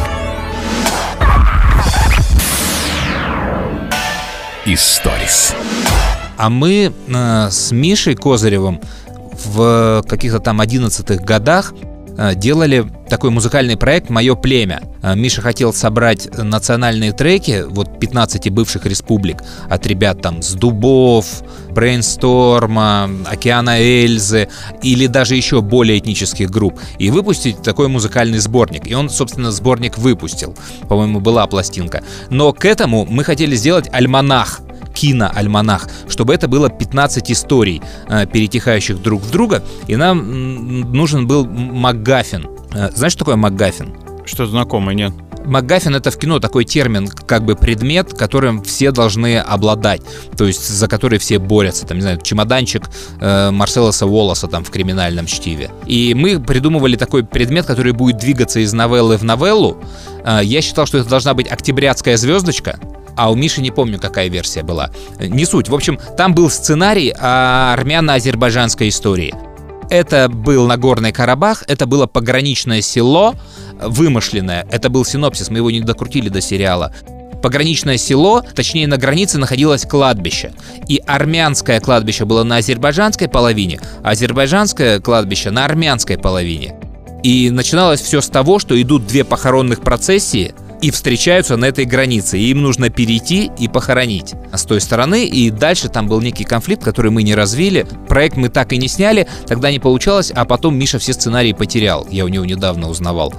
Speaker 10: Историс.
Speaker 1: А мы э, с Мишей Козыревым в каких-то там 11-х годах делали такой музыкальный проект «Мое племя». Э, Миша хотел собрать национальные треки, вот 15 бывших республик, от ребят там с Дубов, Брейнсторма, Океана Эльзы или даже еще более этнических групп, и выпустить такой музыкальный сборник. И он, собственно, сборник выпустил. По-моему, была пластинка. Но к этому мы хотели сделать альманах киноальманах, чтобы это было 15 историй, э, перетекающих друг в друга, и нам нужен был МакГаффин. Э, знаешь, что такое МакГаффин?
Speaker 2: Что знакомый, нет?
Speaker 1: МакГаффин это в кино такой термин, как бы предмет, которым все должны обладать, то есть за который все борются, там, не знаю, чемоданчик э, Марселоса Уоллеса там в криминальном чтиве. И мы придумывали такой предмет, который будет двигаться из новеллы в новеллу. Э, я считал, что это должна быть октябрятская звездочка, а у Миши не помню, какая версия была. Не суть. В общем, там был сценарий о армяно-азербайджанской истории. Это был Нагорный Карабах, это было пограничное село, вымышленное. Это был синопсис, мы его не докрутили до сериала пограничное село, точнее на границе находилось кладбище. И армянское кладбище было на азербайджанской половине, а азербайджанское кладбище на армянской половине. И начиналось все с того, что идут две похоронных процессии – и встречаются на этой границе. И им нужно перейти и похоронить с той стороны. И дальше там был некий конфликт, который мы не развили. Проект мы так и не сняли, тогда не получалось, а потом Миша все сценарии потерял. Я у него недавно узнавал.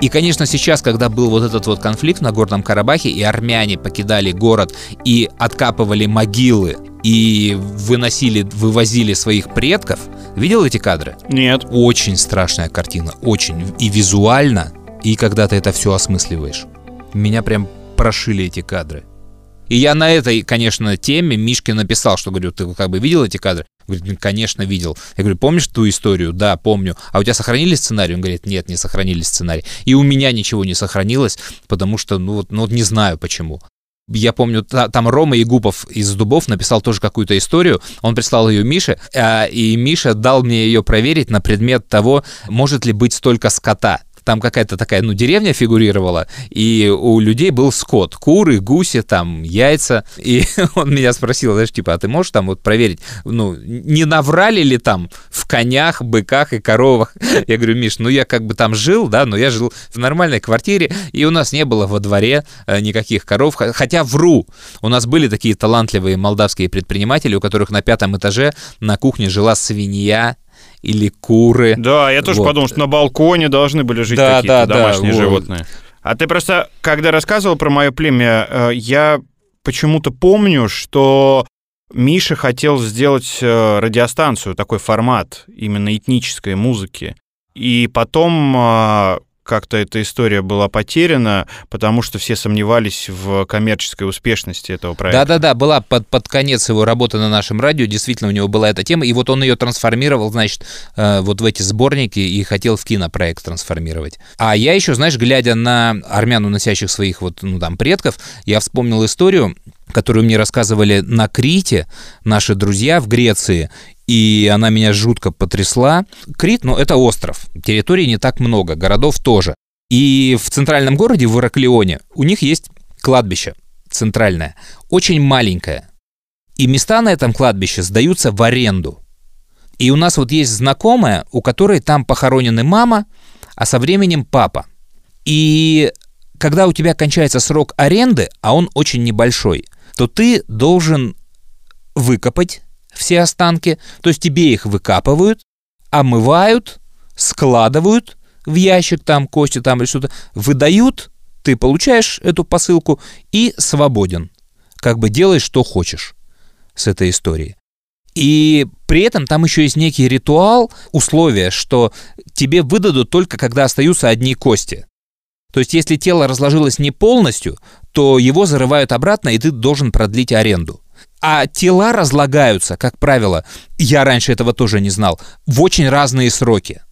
Speaker 1: И, конечно, сейчас, когда был вот этот вот конфликт на Горном Карабахе, и армяне покидали город и откапывали могилы, и выносили, вывозили своих предков, видел эти кадры?
Speaker 2: Нет.
Speaker 1: Очень страшная картина, очень. И визуально, и когда ты это все осмысливаешь. Меня прям прошили эти кадры. И я на этой, конечно, теме Мишке написал, что, говорю, ты как бы видел эти кадры? Говорит, «Ну, конечно, видел. Я говорю, помнишь ту историю? Да, помню. А у тебя сохранились сценарий? Он говорит, нет, не сохранились сценарий. И у меня ничего не сохранилось, потому что, ну вот, ну вот не знаю почему. Я помню, там Рома Егупов из Дубов написал тоже какую-то историю, он прислал ее Мише, а, и Миша дал мне ее проверить на предмет того, может ли быть столько скота там какая-то такая, ну, деревня фигурировала, и у людей был скот, куры, гуси, там, яйца, и он меня спросил, знаешь, типа, а ты можешь там вот проверить, ну, не наврали ли там в конях, быках и коровах? Я говорю, Миш, ну, я как бы там жил, да, но я жил в нормальной квартире, и у нас не было во дворе э, никаких коров, хотя вру, у нас были такие талантливые молдавские предприниматели, у которых на пятом этаже на кухне жила свинья, или куры.
Speaker 2: Да, я тоже вот. подумал, что на балконе должны были жить да, какие-то да, домашние да, животные. Вот. А ты просто, когда рассказывал про мое племя, э, я почему-то помню, что Миша хотел сделать э, радиостанцию, такой формат именно этнической музыки. И потом э, как-то эта история была потеряна, потому что все сомневались в коммерческой успешности этого проекта.
Speaker 1: Да-да-да, была под, под конец его работы на нашем радио, действительно у него была эта тема, и вот он ее трансформировал, значит, э, вот в эти сборники и хотел в кинопроект трансформировать. А я еще, знаешь, глядя на армян, уносящих своих вот, ну, там, предков, я вспомнил историю, которую мне рассказывали на Крите наши друзья в Греции, и она меня жутко потрясла. Крит, ну, это остров, территории не так много, городов тоже. И в центральном городе, в Ираклионе, у них есть кладбище центральное, очень маленькое. И места на этом кладбище сдаются в аренду. И у нас вот есть знакомая, у которой там похоронены мама, а со временем папа. И когда у тебя кончается срок аренды, а он очень небольшой, то ты должен выкопать все останки, то есть тебе их выкапывают, омывают, складывают в ящик там кости там или что-то, выдают, ты получаешь эту посылку и свободен. Как бы делай, что хочешь с этой историей. И при этом там еще есть некий ритуал, условие, что тебе выдадут только когда остаются одни кости. То есть если тело разложилось не полностью, то его зарывают обратно, и ты должен продлить аренду. А тела разлагаются, как правило, я раньше этого тоже не знал, в очень разные сроки.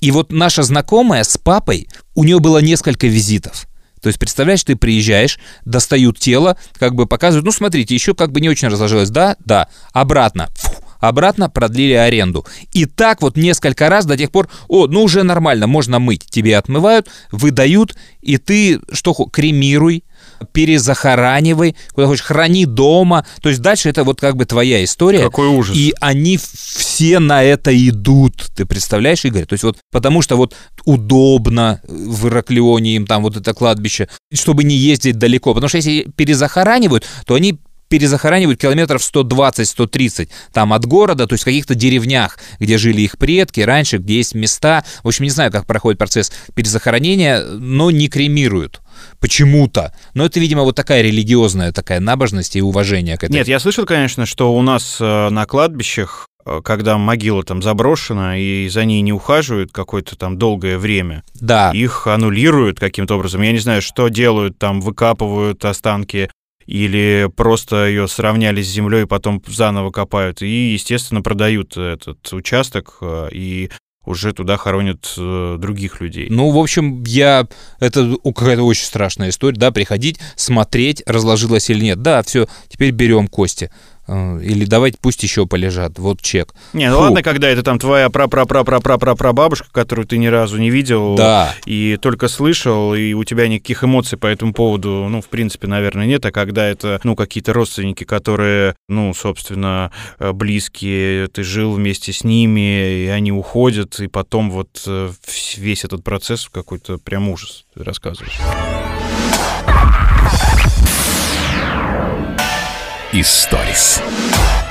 Speaker 1: И вот наша знакомая с папой, у нее было несколько визитов. То есть, представляешь, ты приезжаешь, достают тело, как бы показывают, ну, смотрите, еще как бы не очень разложилось, да, да, обратно, Фу, обратно продлили аренду. И так вот несколько раз до тех пор, о, ну уже нормально, можно мыть. Тебе отмывают, выдают, и ты что, кремируй, перезахоранивай, куда хочешь, храни дома. То есть дальше это вот как бы твоя история.
Speaker 2: Какой ужас.
Speaker 1: И они все на это идут. Ты представляешь, Игорь? То есть вот потому что вот удобно в Ираклионе им там вот это кладбище, чтобы не ездить далеко. Потому что если перезахоранивают, то они перезахоранивают километров 120-130 там от города, то есть в каких-то деревнях, где жили их предки раньше, где есть места. В общем, не знаю, как проходит процесс перезахоронения, но не кремируют почему-то. Но это, видимо, вот такая религиозная такая набожность и уважение к этой.
Speaker 2: Нет, я слышал, конечно, что у нас э, на кладбищах э, когда могила там заброшена и за ней не ухаживают какое-то там долгое время,
Speaker 1: да.
Speaker 2: их аннулируют каким-то образом. Я не знаю, что делают, там выкапывают останки или просто ее сравняли с землей и потом заново копают. И, естественно, продают этот участок э, и уже туда хоронят э, других людей.
Speaker 1: Ну, в общем, я... Это какая-то очень страшная история, да, приходить, смотреть, разложилось или нет. Да, все, теперь берем кости. Э, или давайте пусть еще полежат. Вот чек.
Speaker 2: Не, ну Фу. ладно, когда это там твоя пра пра пра пра пра пра пра бабушка, которую ты ни разу не видел
Speaker 1: да.
Speaker 2: и только слышал, и у тебя никаких эмоций по этому поводу, ну, в принципе, наверное, нет. А когда это, ну, какие-то родственники, которые, ну, собственно, э, близкие, ты жил вместе с ними, и они уходят, и потом вот э, весь этот процесс какой-то прям ужас ты
Speaker 10: Историс.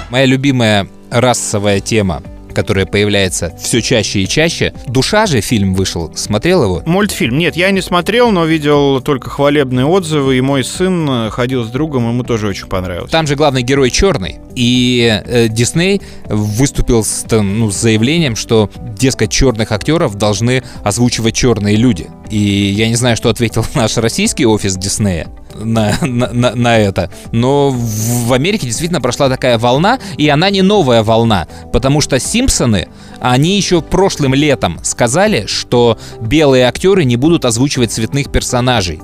Speaker 1: Моя любимая расовая тема которая появляется все чаще и чаще. «Душа» же фильм вышел. Смотрел его?
Speaker 2: Мультфильм. Нет, я не смотрел, но видел только хвалебные отзывы, и мой сын ходил с другом, ему тоже очень понравилось.
Speaker 1: Там же главный герой черный. И э, Дисней выступил с, ну, с заявлением, что, дескать, черных актеров должны озвучивать черные люди. И я не знаю, что ответил наш российский офис Диснея на, на, на это. Но в Америке действительно прошла такая волна, и она не новая волна, потому что Симпсоны, они еще прошлым летом сказали, что белые актеры не будут озвучивать цветных персонажей.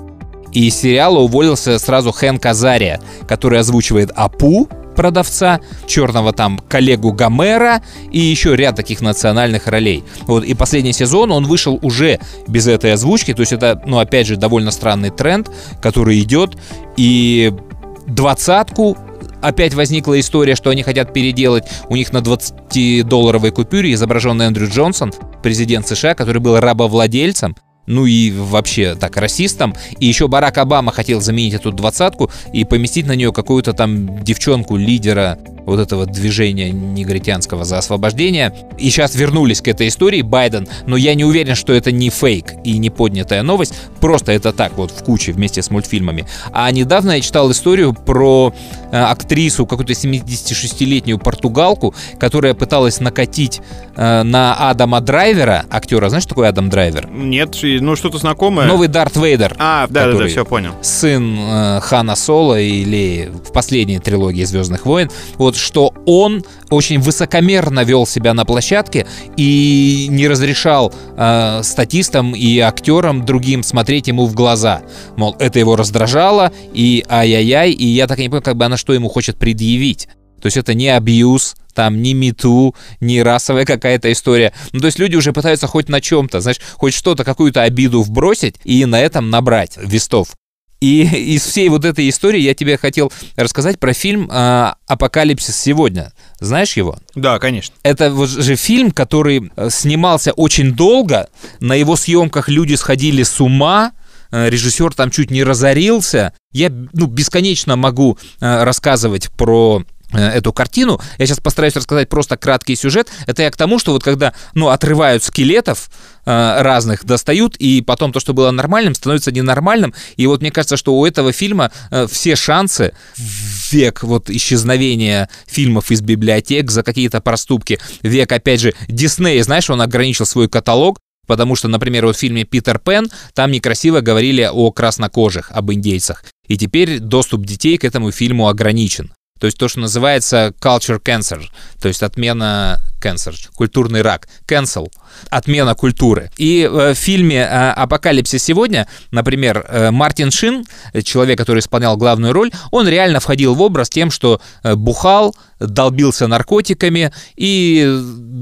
Speaker 1: И из сериала уволился сразу Хэн Казария, который озвучивает Апу, продавца, черного там коллегу Гомера и еще ряд таких национальных ролей. Вот, и последний сезон он вышел уже без этой озвучки, то есть это, ну, опять же, довольно странный тренд, который идет, и двадцатку опять возникла история, что они хотят переделать. У них на 20-долларовой купюре изображен Эндрю Джонсон, президент США, который был рабовладельцем ну и вообще так расистом. И еще Барак Обама хотел заменить эту двадцатку и поместить на нее какую-то там девчонку лидера вот этого движения негритянского за освобождение. И сейчас вернулись к этой истории Байден, но я не уверен, что это не фейк и не поднятая новость, просто это так вот в куче вместе с мультфильмами. А недавно я читал историю про э, актрису, какую-то 76-летнюю португалку, которая пыталась накатить э, на Адама Драйвера, актера. Знаешь, что такое Адам Драйвер?
Speaker 2: Нет, ну что-то знакомое.
Speaker 1: Новый Дарт Вейдер.
Speaker 2: А, да, да, да, все понял.
Speaker 1: Сын э, Хана Соло или в последней трилогии Звездных войн. Вот что он очень высокомерно вел себя на площадке и не разрешал э, статистам и актерам другим смотреть ему в глаза. Мол, это его раздражало, и ай-яй-яй, и я так и не понял, как бы она что ему хочет предъявить. То есть это не абьюз, там ни мету, ни расовая какая-то история. Ну, то есть люди уже пытаются хоть на чем-то, знаешь, хоть что-то, какую-то обиду вбросить и на этом набрать вестов. И из всей вот этой истории я тебе хотел рассказать про фильм э, «Апокалипсис сегодня». Знаешь его?
Speaker 2: Да, конечно.
Speaker 1: Это вот же фильм, который э, снимался очень долго. На его съемках люди сходили с ума. Э, Режиссер там чуть не разорился. Я ну, бесконечно могу э, рассказывать про эту картину. Я сейчас постараюсь рассказать просто краткий сюжет. Это я к тому, что вот когда, ну, отрывают скелетов э, разных, достают, и потом то, что было нормальным, становится ненормальным. И вот мне кажется, что у этого фильма э, все шансы в век вот исчезновения фильмов из библиотек за какие-то проступки, век, опять же, Дисней, знаешь, он ограничил свой каталог, Потому что, например, вот в фильме «Питер Пен» там некрасиво говорили о краснокожих, об индейцах. И теперь доступ детей к этому фильму ограничен. То есть то, что называется culture cancer, то есть отмена cancer, культурный рак, cancel, отмена культуры. И э, в фильме э, «Апокалипсис сегодня», например, э, Мартин Шин, человек, который исполнял главную роль, он реально входил в образ тем, что бухал, долбился наркотиками, и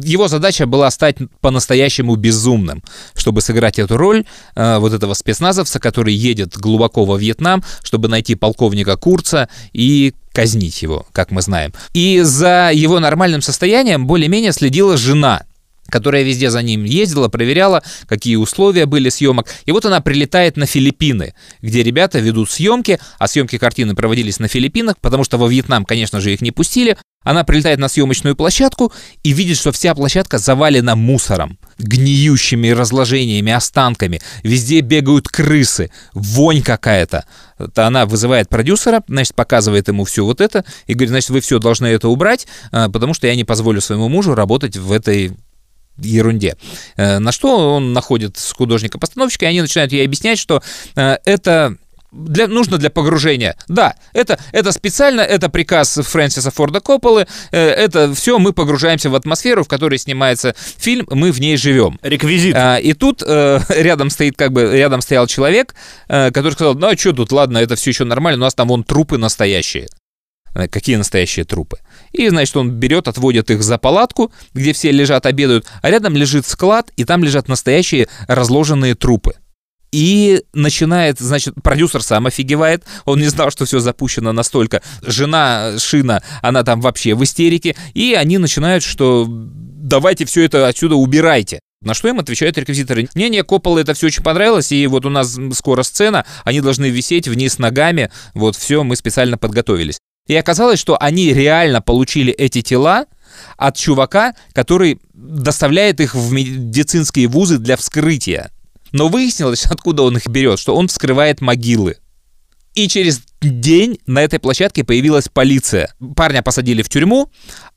Speaker 1: его задача была стать по-настоящему безумным, чтобы сыграть эту роль вот этого спецназовца, который едет глубоко во Вьетнам, чтобы найти полковника Курца и казнить его, как мы знаем. И за его нормальным состоянием более-менее следила жена, которая везде за ним ездила, проверяла, какие условия были съемок. И вот она прилетает на Филиппины, где ребята ведут съемки, а съемки картины проводились на Филиппинах, потому что во Вьетнам, конечно же, их не пустили. Она прилетает на съемочную площадку и видит, что вся площадка завалена мусором, гниющими разложениями, останками. Везде бегают крысы, вонь какая-то. То она вызывает продюсера, значит, показывает ему все вот это и говорит, значит, вы все должны это убрать, а, потому что я не позволю своему мужу работать в этой ерунде. Э, на что он находит художника-постановщика, и они начинают ей объяснять, что э, это для, нужно для погружения. Да, это, это специально, это приказ Фрэнсиса Форда Копполы, э, это все, мы погружаемся в атмосферу, в которой снимается фильм, мы в ней живем.
Speaker 2: Реквизит.
Speaker 1: А, и тут э, рядом стоит, как бы, рядом стоял человек, э, который сказал, ну а что тут, ладно, это все еще нормально, у нас там вон трупы настоящие. Э, какие настоящие трупы. И, значит, он берет, отводит их за палатку, где все лежат, обедают, а рядом лежит склад, и там лежат настоящие разложенные трупы. И начинает, значит, продюсер сам офигевает, он не знал, что все запущено настолько. Жена Шина, она там вообще в истерике, и они начинают, что давайте все это отсюда убирайте. На что им отвечают реквизиторы? Не-не, Коппола это все очень понравилось, и вот у нас скоро сцена, они должны висеть вниз ногами, вот все, мы специально подготовились. И оказалось, что они реально получили эти тела от чувака, который доставляет их в медицинские вузы для вскрытия. Но выяснилось, откуда он их берет, что он вскрывает могилы. И через день на этой площадке появилась полиция. Парня посадили в тюрьму,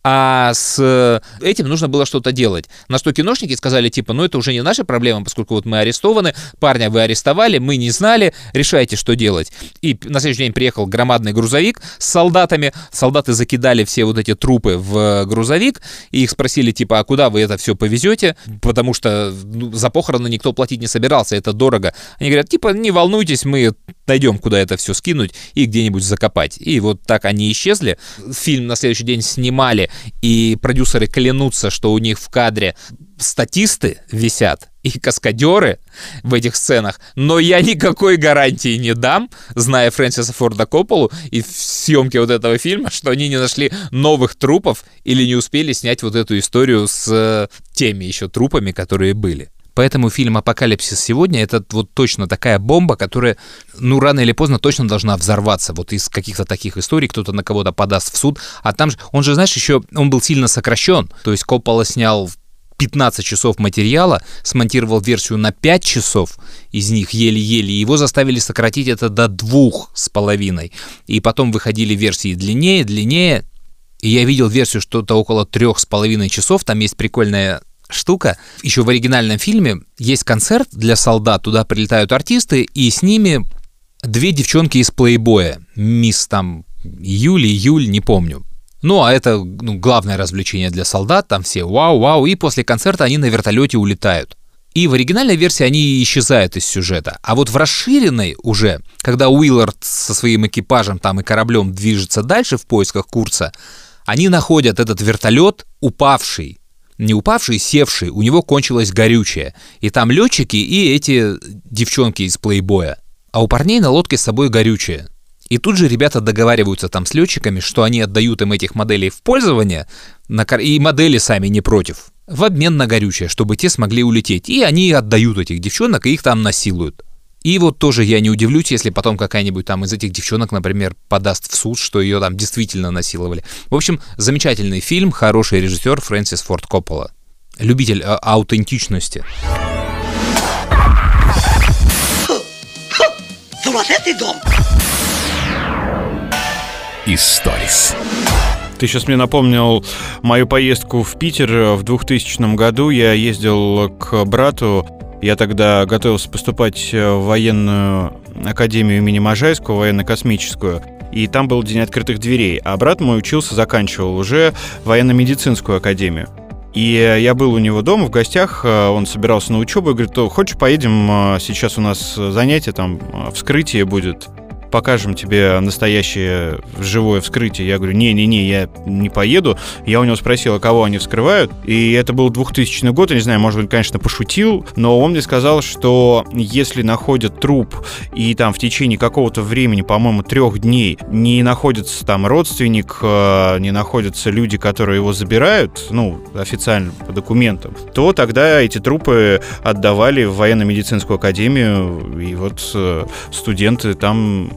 Speaker 1: а с этим нужно было что-то делать. На что киношники сказали, типа, ну это уже не наша проблема, поскольку вот мы арестованы, парня вы арестовали, мы не знали, решайте, что делать. И на следующий день приехал громадный грузовик с солдатами, солдаты закидали все вот эти трупы в грузовик, и их спросили, типа, а куда вы это все повезете, потому что ну, за похороны никто платить не собирался, это дорого. Они говорят, типа, не волнуйтесь, мы найдем, куда это все скинуть и где-нибудь закопать. И вот так они исчезли. Фильм на следующий день снимали, и продюсеры клянутся, что у них в кадре статисты висят и каскадеры в этих сценах, но я никакой гарантии не дам, зная Фрэнсиса Форда Копполу и в съемке вот этого фильма, что они не нашли новых трупов или не успели снять вот эту историю с э, теми еще трупами, которые были. Поэтому фильм «Апокалипсис сегодня» — это вот точно такая бомба, которая, ну, рано или поздно точно должна взорваться. Вот из каких-то таких историй кто-то на кого-то подаст в суд. А там же, он же, знаешь, еще, он был сильно сокращен. То есть Коппола снял 15 часов материала, смонтировал версию на 5 часов, из них еле-еле, его заставили сократить это до двух с половиной. И потом выходили версии длиннее, длиннее, и я видел версию что-то около трех с половиной часов, там есть прикольная штука. Еще в оригинальном фильме есть концерт для солдат, туда прилетают артисты, и с ними две девчонки из плейбоя. Мисс там Юли, Юль, не помню. Ну, а это ну, главное развлечение для солдат, там все вау-вау, и после концерта они на вертолете улетают. И в оригинальной версии они исчезают из сюжета. А вот в расширенной уже, когда Уиллард со своим экипажем там и кораблем движется дальше в поисках Курца, они находят этот вертолет, упавший не упавший, севший, у него кончилось горючее. И там летчики и эти девчонки из плейбоя. а у парней на лодке с собой горючее. И тут же ребята договариваются там с летчиками, что они отдают им этих моделей в пользование, и модели сами не против, в обмен на горючее, чтобы те смогли улететь. И они отдают этих девчонок, и их там насилуют. И вот тоже я не удивлюсь, если потом какая-нибудь там из этих девчонок, например, подаст в суд, что ее там действительно насиловали. В общем, замечательный фильм, хороший режиссер Фрэнсис Форд Коппола. Любитель а, аутентичности.
Speaker 6: Сумасшедший дом.
Speaker 10: Историс.
Speaker 2: Ты сейчас мне напомнил мою поездку в Питер в 2000 году. Я ездил к брату. Я тогда готовился поступать в военную академию имени Можайского, военно-космическую. И там был день открытых дверей. А брат мой учился, заканчивал уже военно-медицинскую академию. И я был у него дома в гостях, он собирался на учебу и говорит, хочешь поедем, сейчас у нас занятие, там вскрытие будет покажем тебе настоящее живое вскрытие. Я говорю, не-не-не, я не поеду. Я у него спросил, а кого они вскрывают. И это был 2000 год, я не знаю, может быть, конечно, пошутил, но он мне сказал, что если находят труп и там в течение какого-то времени, по-моему, трех дней не находится там родственник, э, не находятся люди, которые его забирают, ну, официально по документам, то тогда эти трупы отдавали в военно-медицинскую академию, и вот э, студенты там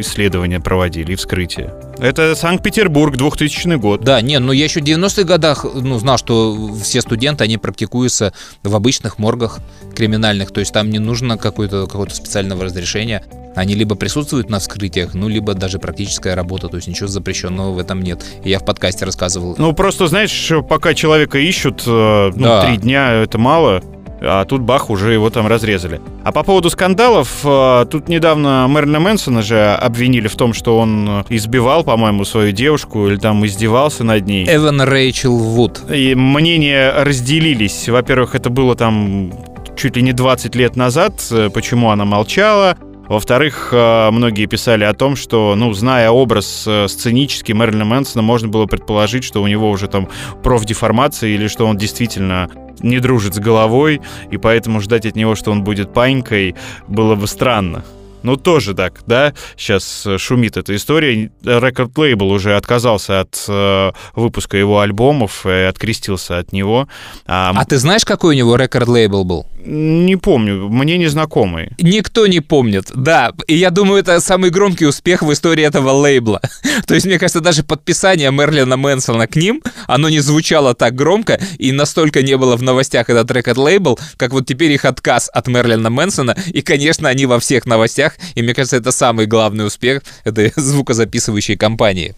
Speaker 2: исследования проводили и вскрытие. Это Санкт-Петербург, 2000 год.
Speaker 1: Да, не, ну я еще в 90-х годах ну, знал, что все студенты, они практикуются в обычных моргах криминальных, то есть там не нужно какое-то какое специального разрешения. Они либо присутствуют на вскрытиях, ну, либо даже практическая работа, то есть ничего запрещенного в этом нет. И я в подкасте рассказывал.
Speaker 2: Ну, просто, знаешь, пока человека ищут, ну, да. три дня это мало а тут бах, уже его там разрезали. А по поводу скандалов, э, тут недавно Мэрина Мэнсона же обвинили в том, что он избивал, по-моему, свою девушку или там издевался над ней.
Speaker 1: Эван Рэйчел Вуд.
Speaker 2: И мнения разделились. Во-первых, это было там чуть ли не 20 лет назад, э, почему она молчала. Во-вторых, э, многие писали о том, что, ну, зная образ сценический Мэрилина Мэнсона, можно было предположить, что у него уже там профдеформация или что он действительно не дружит с головой, и поэтому ждать от него, что он будет панькой, было бы странно. Ну, тоже так, да? Сейчас э, шумит эта история. Рекорд-лейбл уже отказался от э, выпуска его альбомов и открестился от него.
Speaker 1: А, а ты знаешь, какой у него рекорд-лейбл был?
Speaker 2: Не помню, мне незнакомый.
Speaker 1: Никто не помнит, да. И я думаю, это самый громкий успех в истории этого лейбла. То есть, мне кажется, даже подписание Мерлина Мэнсона к ним, оно не звучало так громко и настолько не было в новостях этот рекорд-лейбл, как вот теперь их отказ от Мерлина Мэнсона. И, конечно, они во всех новостях. И мне кажется, это самый главный успех этой звукозаписывающей компании.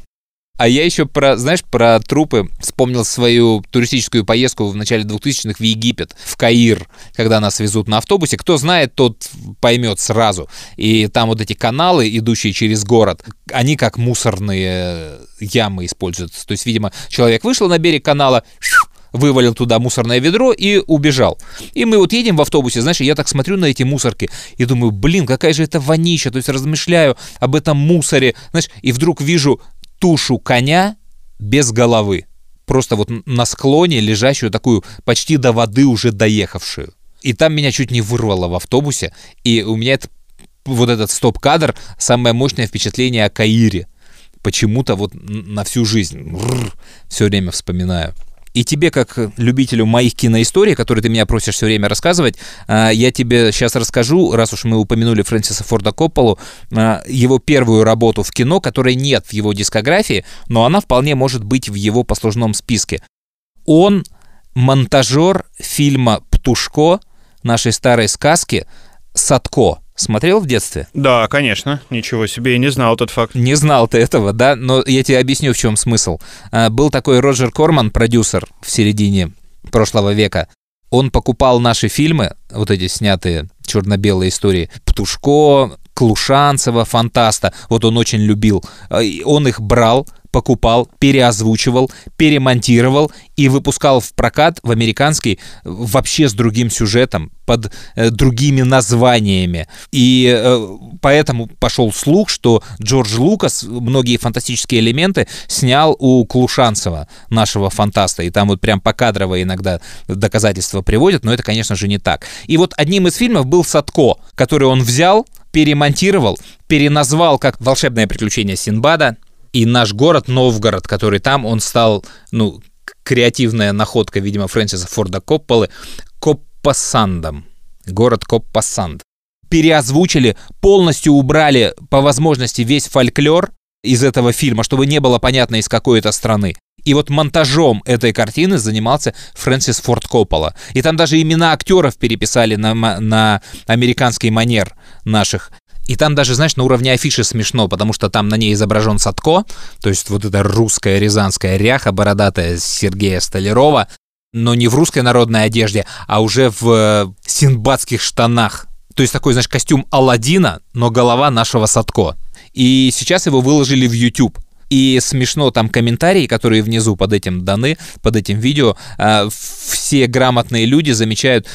Speaker 1: А я еще про, знаешь, про трупы вспомнил свою туристическую поездку в начале 2000-х в Египет, в Каир, когда нас везут на автобусе. Кто знает, тот поймет сразу. И там вот эти каналы, идущие через город, они как мусорные ямы используются. То есть, видимо, человек вышел на берег канала, вывалил туда мусорное ведро и убежал. И мы вот едем в автобусе, знаешь, я так смотрю на эти мусорки и думаю, блин, какая же это вонища, то есть размышляю об этом мусоре, знаешь, и вдруг вижу тушу коня без головы. Просто вот на склоне лежащую такую почти до воды уже доехавшую. И там меня чуть не вырвало в автобусе. И у меня это, вот этот стоп-кадр самое мощное впечатление о Каире. Почему-то вот на всю жизнь. Все время вспоминаю. И тебе, как любителю моих киноисторий, которые ты меня просишь все время рассказывать, а, я тебе сейчас расскажу, раз уж мы упомянули Фрэнсиса Форда Копполу, а, его первую работу в кино, которой нет в его дискографии, но она вполне может быть в его послужном списке. Он монтажер фильма «Птушко», нашей старой сказки «Садко». Смотрел в детстве?
Speaker 2: Да, конечно. Ничего себе, я не знал этот факт.
Speaker 1: Не знал ты этого, да? Но я тебе объясню, в чем смысл. А, был такой Роджер Корман, продюсер в середине прошлого века. Он покупал наши фильмы, вот эти снятые черно-белые истории, Птушко, Клушанцева, Фантаста, вот он очень любил. А, он их брал, покупал, переозвучивал, перемонтировал и выпускал в прокат в американский вообще с другим сюжетом, под э, другими названиями. И э, поэтому пошел слух, что Джордж Лукас многие фантастические элементы снял у Клушанцева, нашего фантаста. И там вот прям покадрово иногда доказательства приводят, но это, конечно же, не так. И вот одним из фильмов был «Садко», который он взял, перемонтировал, переназвал как «Волшебное приключение Синбада», и наш город Новгород, который там, он стал, ну, креативная находка, видимо, Фрэнсиса Форда Копполы, Коппасандом. Город Коппасанд. Переозвучили, полностью убрали по возможности весь фольклор из этого фильма, чтобы не было понятно, из какой это страны. И вот монтажом этой картины занимался Фрэнсис Форд Коппола. И там даже имена актеров переписали на, на американский манер наших. И там даже, знаешь, на уровне афиши смешно, потому что там на ней изображен Садко, то есть вот эта русская рязанская ряха бородатая Сергея Столярова, но не в русской народной одежде, а уже в э, синбадских штанах. То есть такой, знаешь, костюм Алладина, но голова нашего Садко. И сейчас его выложили в YouTube. И смешно там комментарии, которые внизу под этим даны, под этим видео, э, все грамотные люди замечают,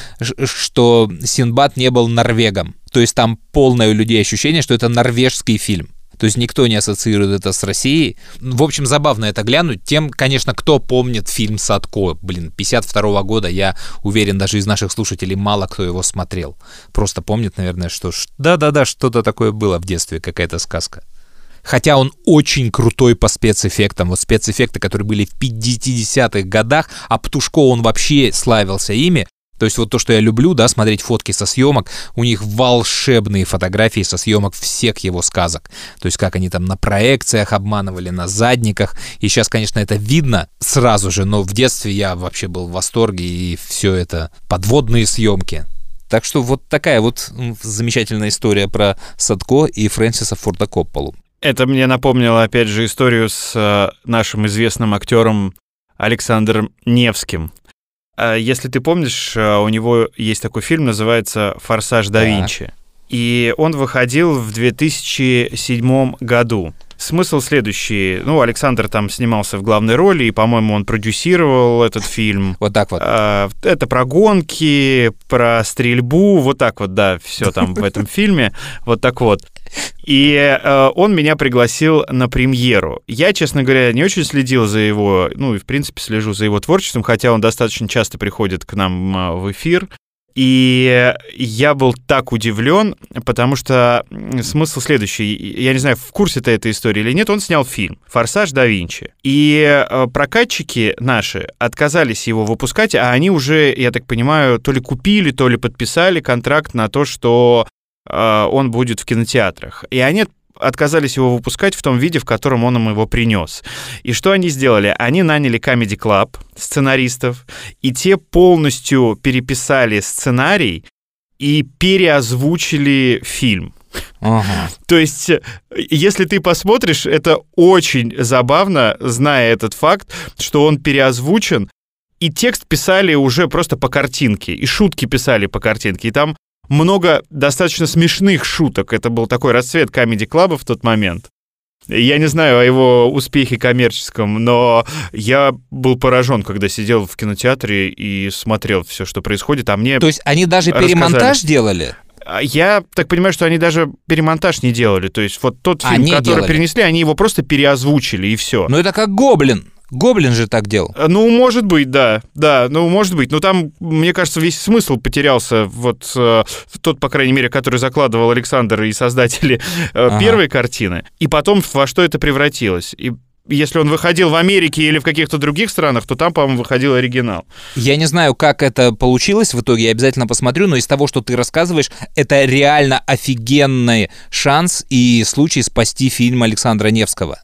Speaker 1: что Синбад не был норвегом. То есть там полное у людей ощущение, что это норвежский фильм. То есть никто не ассоциирует это с Россией. В общем, забавно это глянуть. Тем, конечно, кто помнит фильм «Садко», блин, 52 -го года, я уверен, даже из наших слушателей мало кто его смотрел. Просто помнит, наверное, что да-да-да, что-то такое было в детстве, какая-то сказка. Хотя он очень крутой по спецэффектам. Вот спецэффекты, которые были в 50-х годах, а Птушко он вообще славился ими. То есть вот то, что я люблю, да, смотреть фотки со съемок, у них волшебные фотографии со съемок всех его сказок. То есть как они там на проекциях обманывали, на задниках. И сейчас, конечно, это видно сразу же, но в детстве я вообще был в восторге, и все это подводные съемки. Так что вот такая вот замечательная история про Садко и Фрэнсиса Форда Копполу.
Speaker 2: Это мне напомнило, опять же, историю с э, нашим известным актером Александром Невским. А если ты помнишь, э, у него есть такой фильм, называется «Форсаж да Винчи». И он выходил в 2007 году. Смысл следующий. Ну, Александр там снимался в главной роли, и, по-моему, он продюсировал этот фильм.
Speaker 1: Вот так вот.
Speaker 2: А, это про гонки, про стрельбу, вот так вот, да, все там в этом фильме. Вот так вот. И э, он меня пригласил на премьеру. Я, честно говоря, не очень следил за его, ну и в принципе слежу за его творчеством, хотя он достаточно часто приходит к нам э, в эфир. И я был так удивлен, потому что смысл следующий. Я не знаю, в курсе ты этой истории или нет, он снял фильм «Форсаж да Винчи». И э, прокатчики наши отказались его выпускать, а они уже, я так понимаю, то ли купили, то ли подписали контракт на то, что э, он будет в кинотеатрах. И они отказались его выпускать в том виде, в котором он им его принес. И что они сделали? Они наняли Comedy Club, сценаристов, и те полностью переписали сценарий и переозвучили фильм. Ага. То есть, если ты посмотришь, это очень забавно, зная этот факт, что он переозвучен, и текст писали уже просто по картинке, и шутки писали по картинке, и там много достаточно смешных шуток. Это был такой расцвет Club в тот момент. Я не знаю о его успехе коммерческом, но я был поражен, когда сидел в кинотеатре и смотрел все, что происходит, а мне...
Speaker 1: То есть они даже рассказали. перемонтаж делали?
Speaker 2: А я так понимаю, что они даже перемонтаж не делали. То есть вот тот фильм, а, который делали. перенесли, они его просто переозвучили, и все.
Speaker 1: Ну это как «Гоблин». Гоблин же так делал.
Speaker 2: Э, ну, может быть, да. Да, ну, может быть. Но там, мне кажется, весь смысл потерялся. Вот э, тот, по крайней мере, который закладывал Александр и создатели э, ага. первой картины. И потом во что это превратилось. И если он выходил в Америке или в каких-то других странах, то там, по-моему, выходил оригинал.
Speaker 1: Я не знаю, как это получилось в итоге, я обязательно посмотрю, но из того, что ты рассказываешь, это реально офигенный шанс и случай спасти фильм Александра Невского.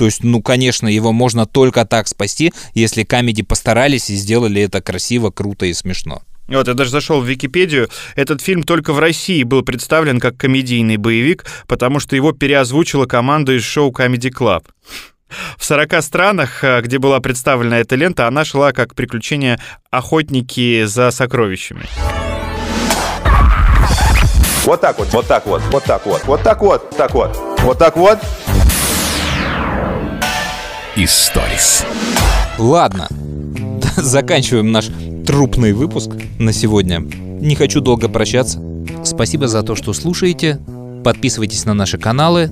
Speaker 1: То есть, ну, конечно, его можно только так спасти, если камеди постарались и сделали это красиво, круто и смешно.
Speaker 2: Вот, я даже зашел в Википедию. Этот фильм только в России был представлен как комедийный боевик, потому что его переозвучила команда из шоу Comedy Club. В 40 странах, э, где была представлена эта лента, она шла как приключение охотники за сокровищами.
Speaker 12: Вот так вот, вот так вот, вот так вот, вот так вот, так вот, вот так вот.
Speaker 10: Историс.
Speaker 1: Ладно, заканчиваем наш трупный выпуск на сегодня. Не хочу долго прощаться. Спасибо за то, что слушаете. Подписывайтесь на наши каналы.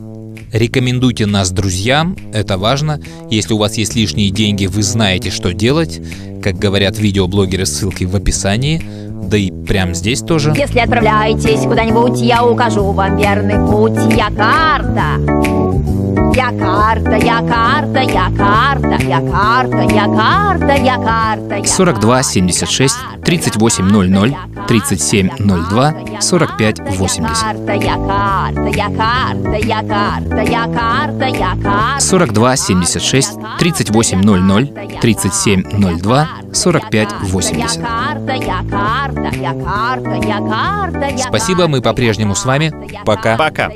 Speaker 1: Рекомендуйте нас друзьям, это важно. Если у вас есть лишние деньги, вы знаете, что делать. Как говорят видеоблогеры, ссылки в описании. Да и прямо здесь тоже.
Speaker 13: Если отправляетесь куда-нибудь, я укажу вам верный путь. Я карта. Я карта, я карта, я карта, я карта, я карта, я карта. я
Speaker 1: 42 76 38 00 37 02 45 80.
Speaker 13: Карта, я карта, я карта, я карта, я карта, я карта.
Speaker 1: 42 76 38 00 37 02 45 80.
Speaker 13: Карта, я карта, я карта, я карта, я
Speaker 1: Спасибо, мы по-прежнему с вами. Пока.
Speaker 2: Пока.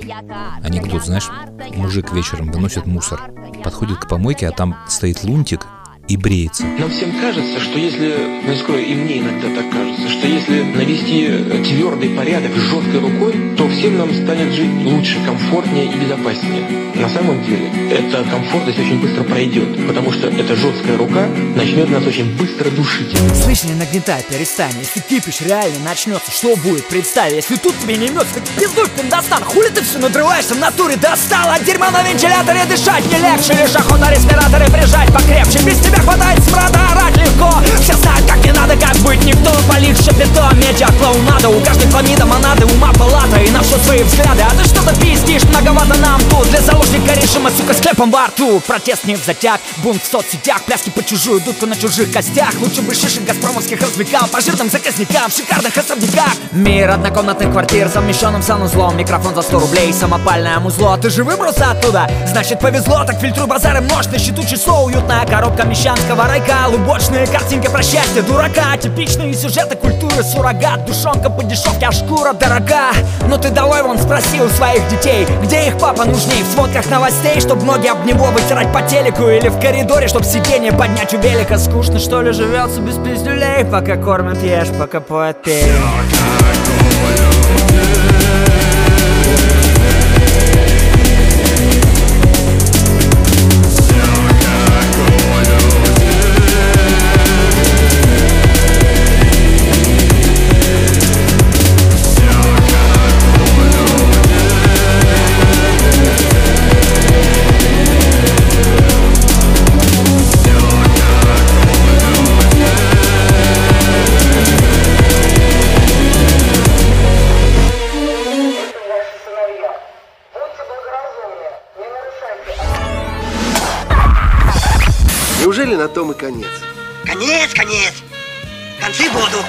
Speaker 1: Анекдот, знаешь, мужик вечером выносит мусор, подходит к помойке, а там стоит лунтик и бреется.
Speaker 14: Нам всем кажется, что если, ну, скажу, и мне иногда так кажется, что если навести твердый порядок жесткой рукой, то всем нам станет жить лучше, комфортнее и безопаснее. На самом деле, эта комфортность очень быстро пройдет, потому что эта жесткая рука начнет нас очень быстро душить.
Speaker 15: Слышь, не нагнетай, перестань Если кипиш реально начнется, что будет, представь Если тут тебе не имется, так пиздуй в пиндостан Хули ты все надрываешься, в натуре достала Дерьмо на вентиляторе дышать не легче Лишь охота респираторы прижать покрепче Без тебя хватает смрада, орать легко. Все знают, как не надо, как быть никто. Полив шапито, медиа, клоунада У каждой хламида монады, ума палата. И на все свои взгляды, а ты что-то пиздишь Многовато нам тут. Для заложника режима Сука, с клепом во рту. Протест не в затяг, бунт в соцсетях. Пляски по чужую, дудку на чужих костях. Лучше бы шишек газпромовских развлекал. По жирным заказникам, в шикарных особняках. Мир однокомнатных квартир, совмещенным санузлом Микрофон за 100 рублей, самопальное музло. Ты же выбрался оттуда? Значит повезло, так фильтруй базары множь На счету часов уютная коробка мещанского райка Лубочные картинки про счастье дурака. Типичные сюжеты культуры, суррогат Душонка по дешевке, а шкура дорога. Ну ты давай вон спроси у своих детей Где их папа нужней? В сводках новостей Чтоб ноги об него вытирать по телеку Или в коридоре, чтоб сиденье поднять у велика. Скучно что ли живется без пиздюлей? Пока кормят ешь, пока поет пей
Speaker 16: конец?
Speaker 6: Конец, конец. Концы будут.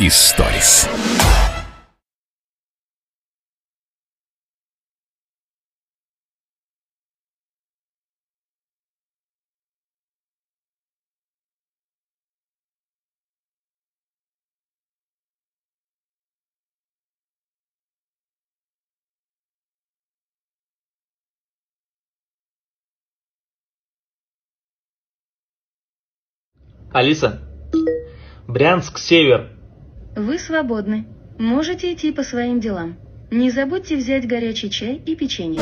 Speaker 10: Историс.
Speaker 17: Алиса, Брянск, север.
Speaker 18: Вы свободны. Можете идти по своим делам. Не забудьте взять горячий чай и печенье.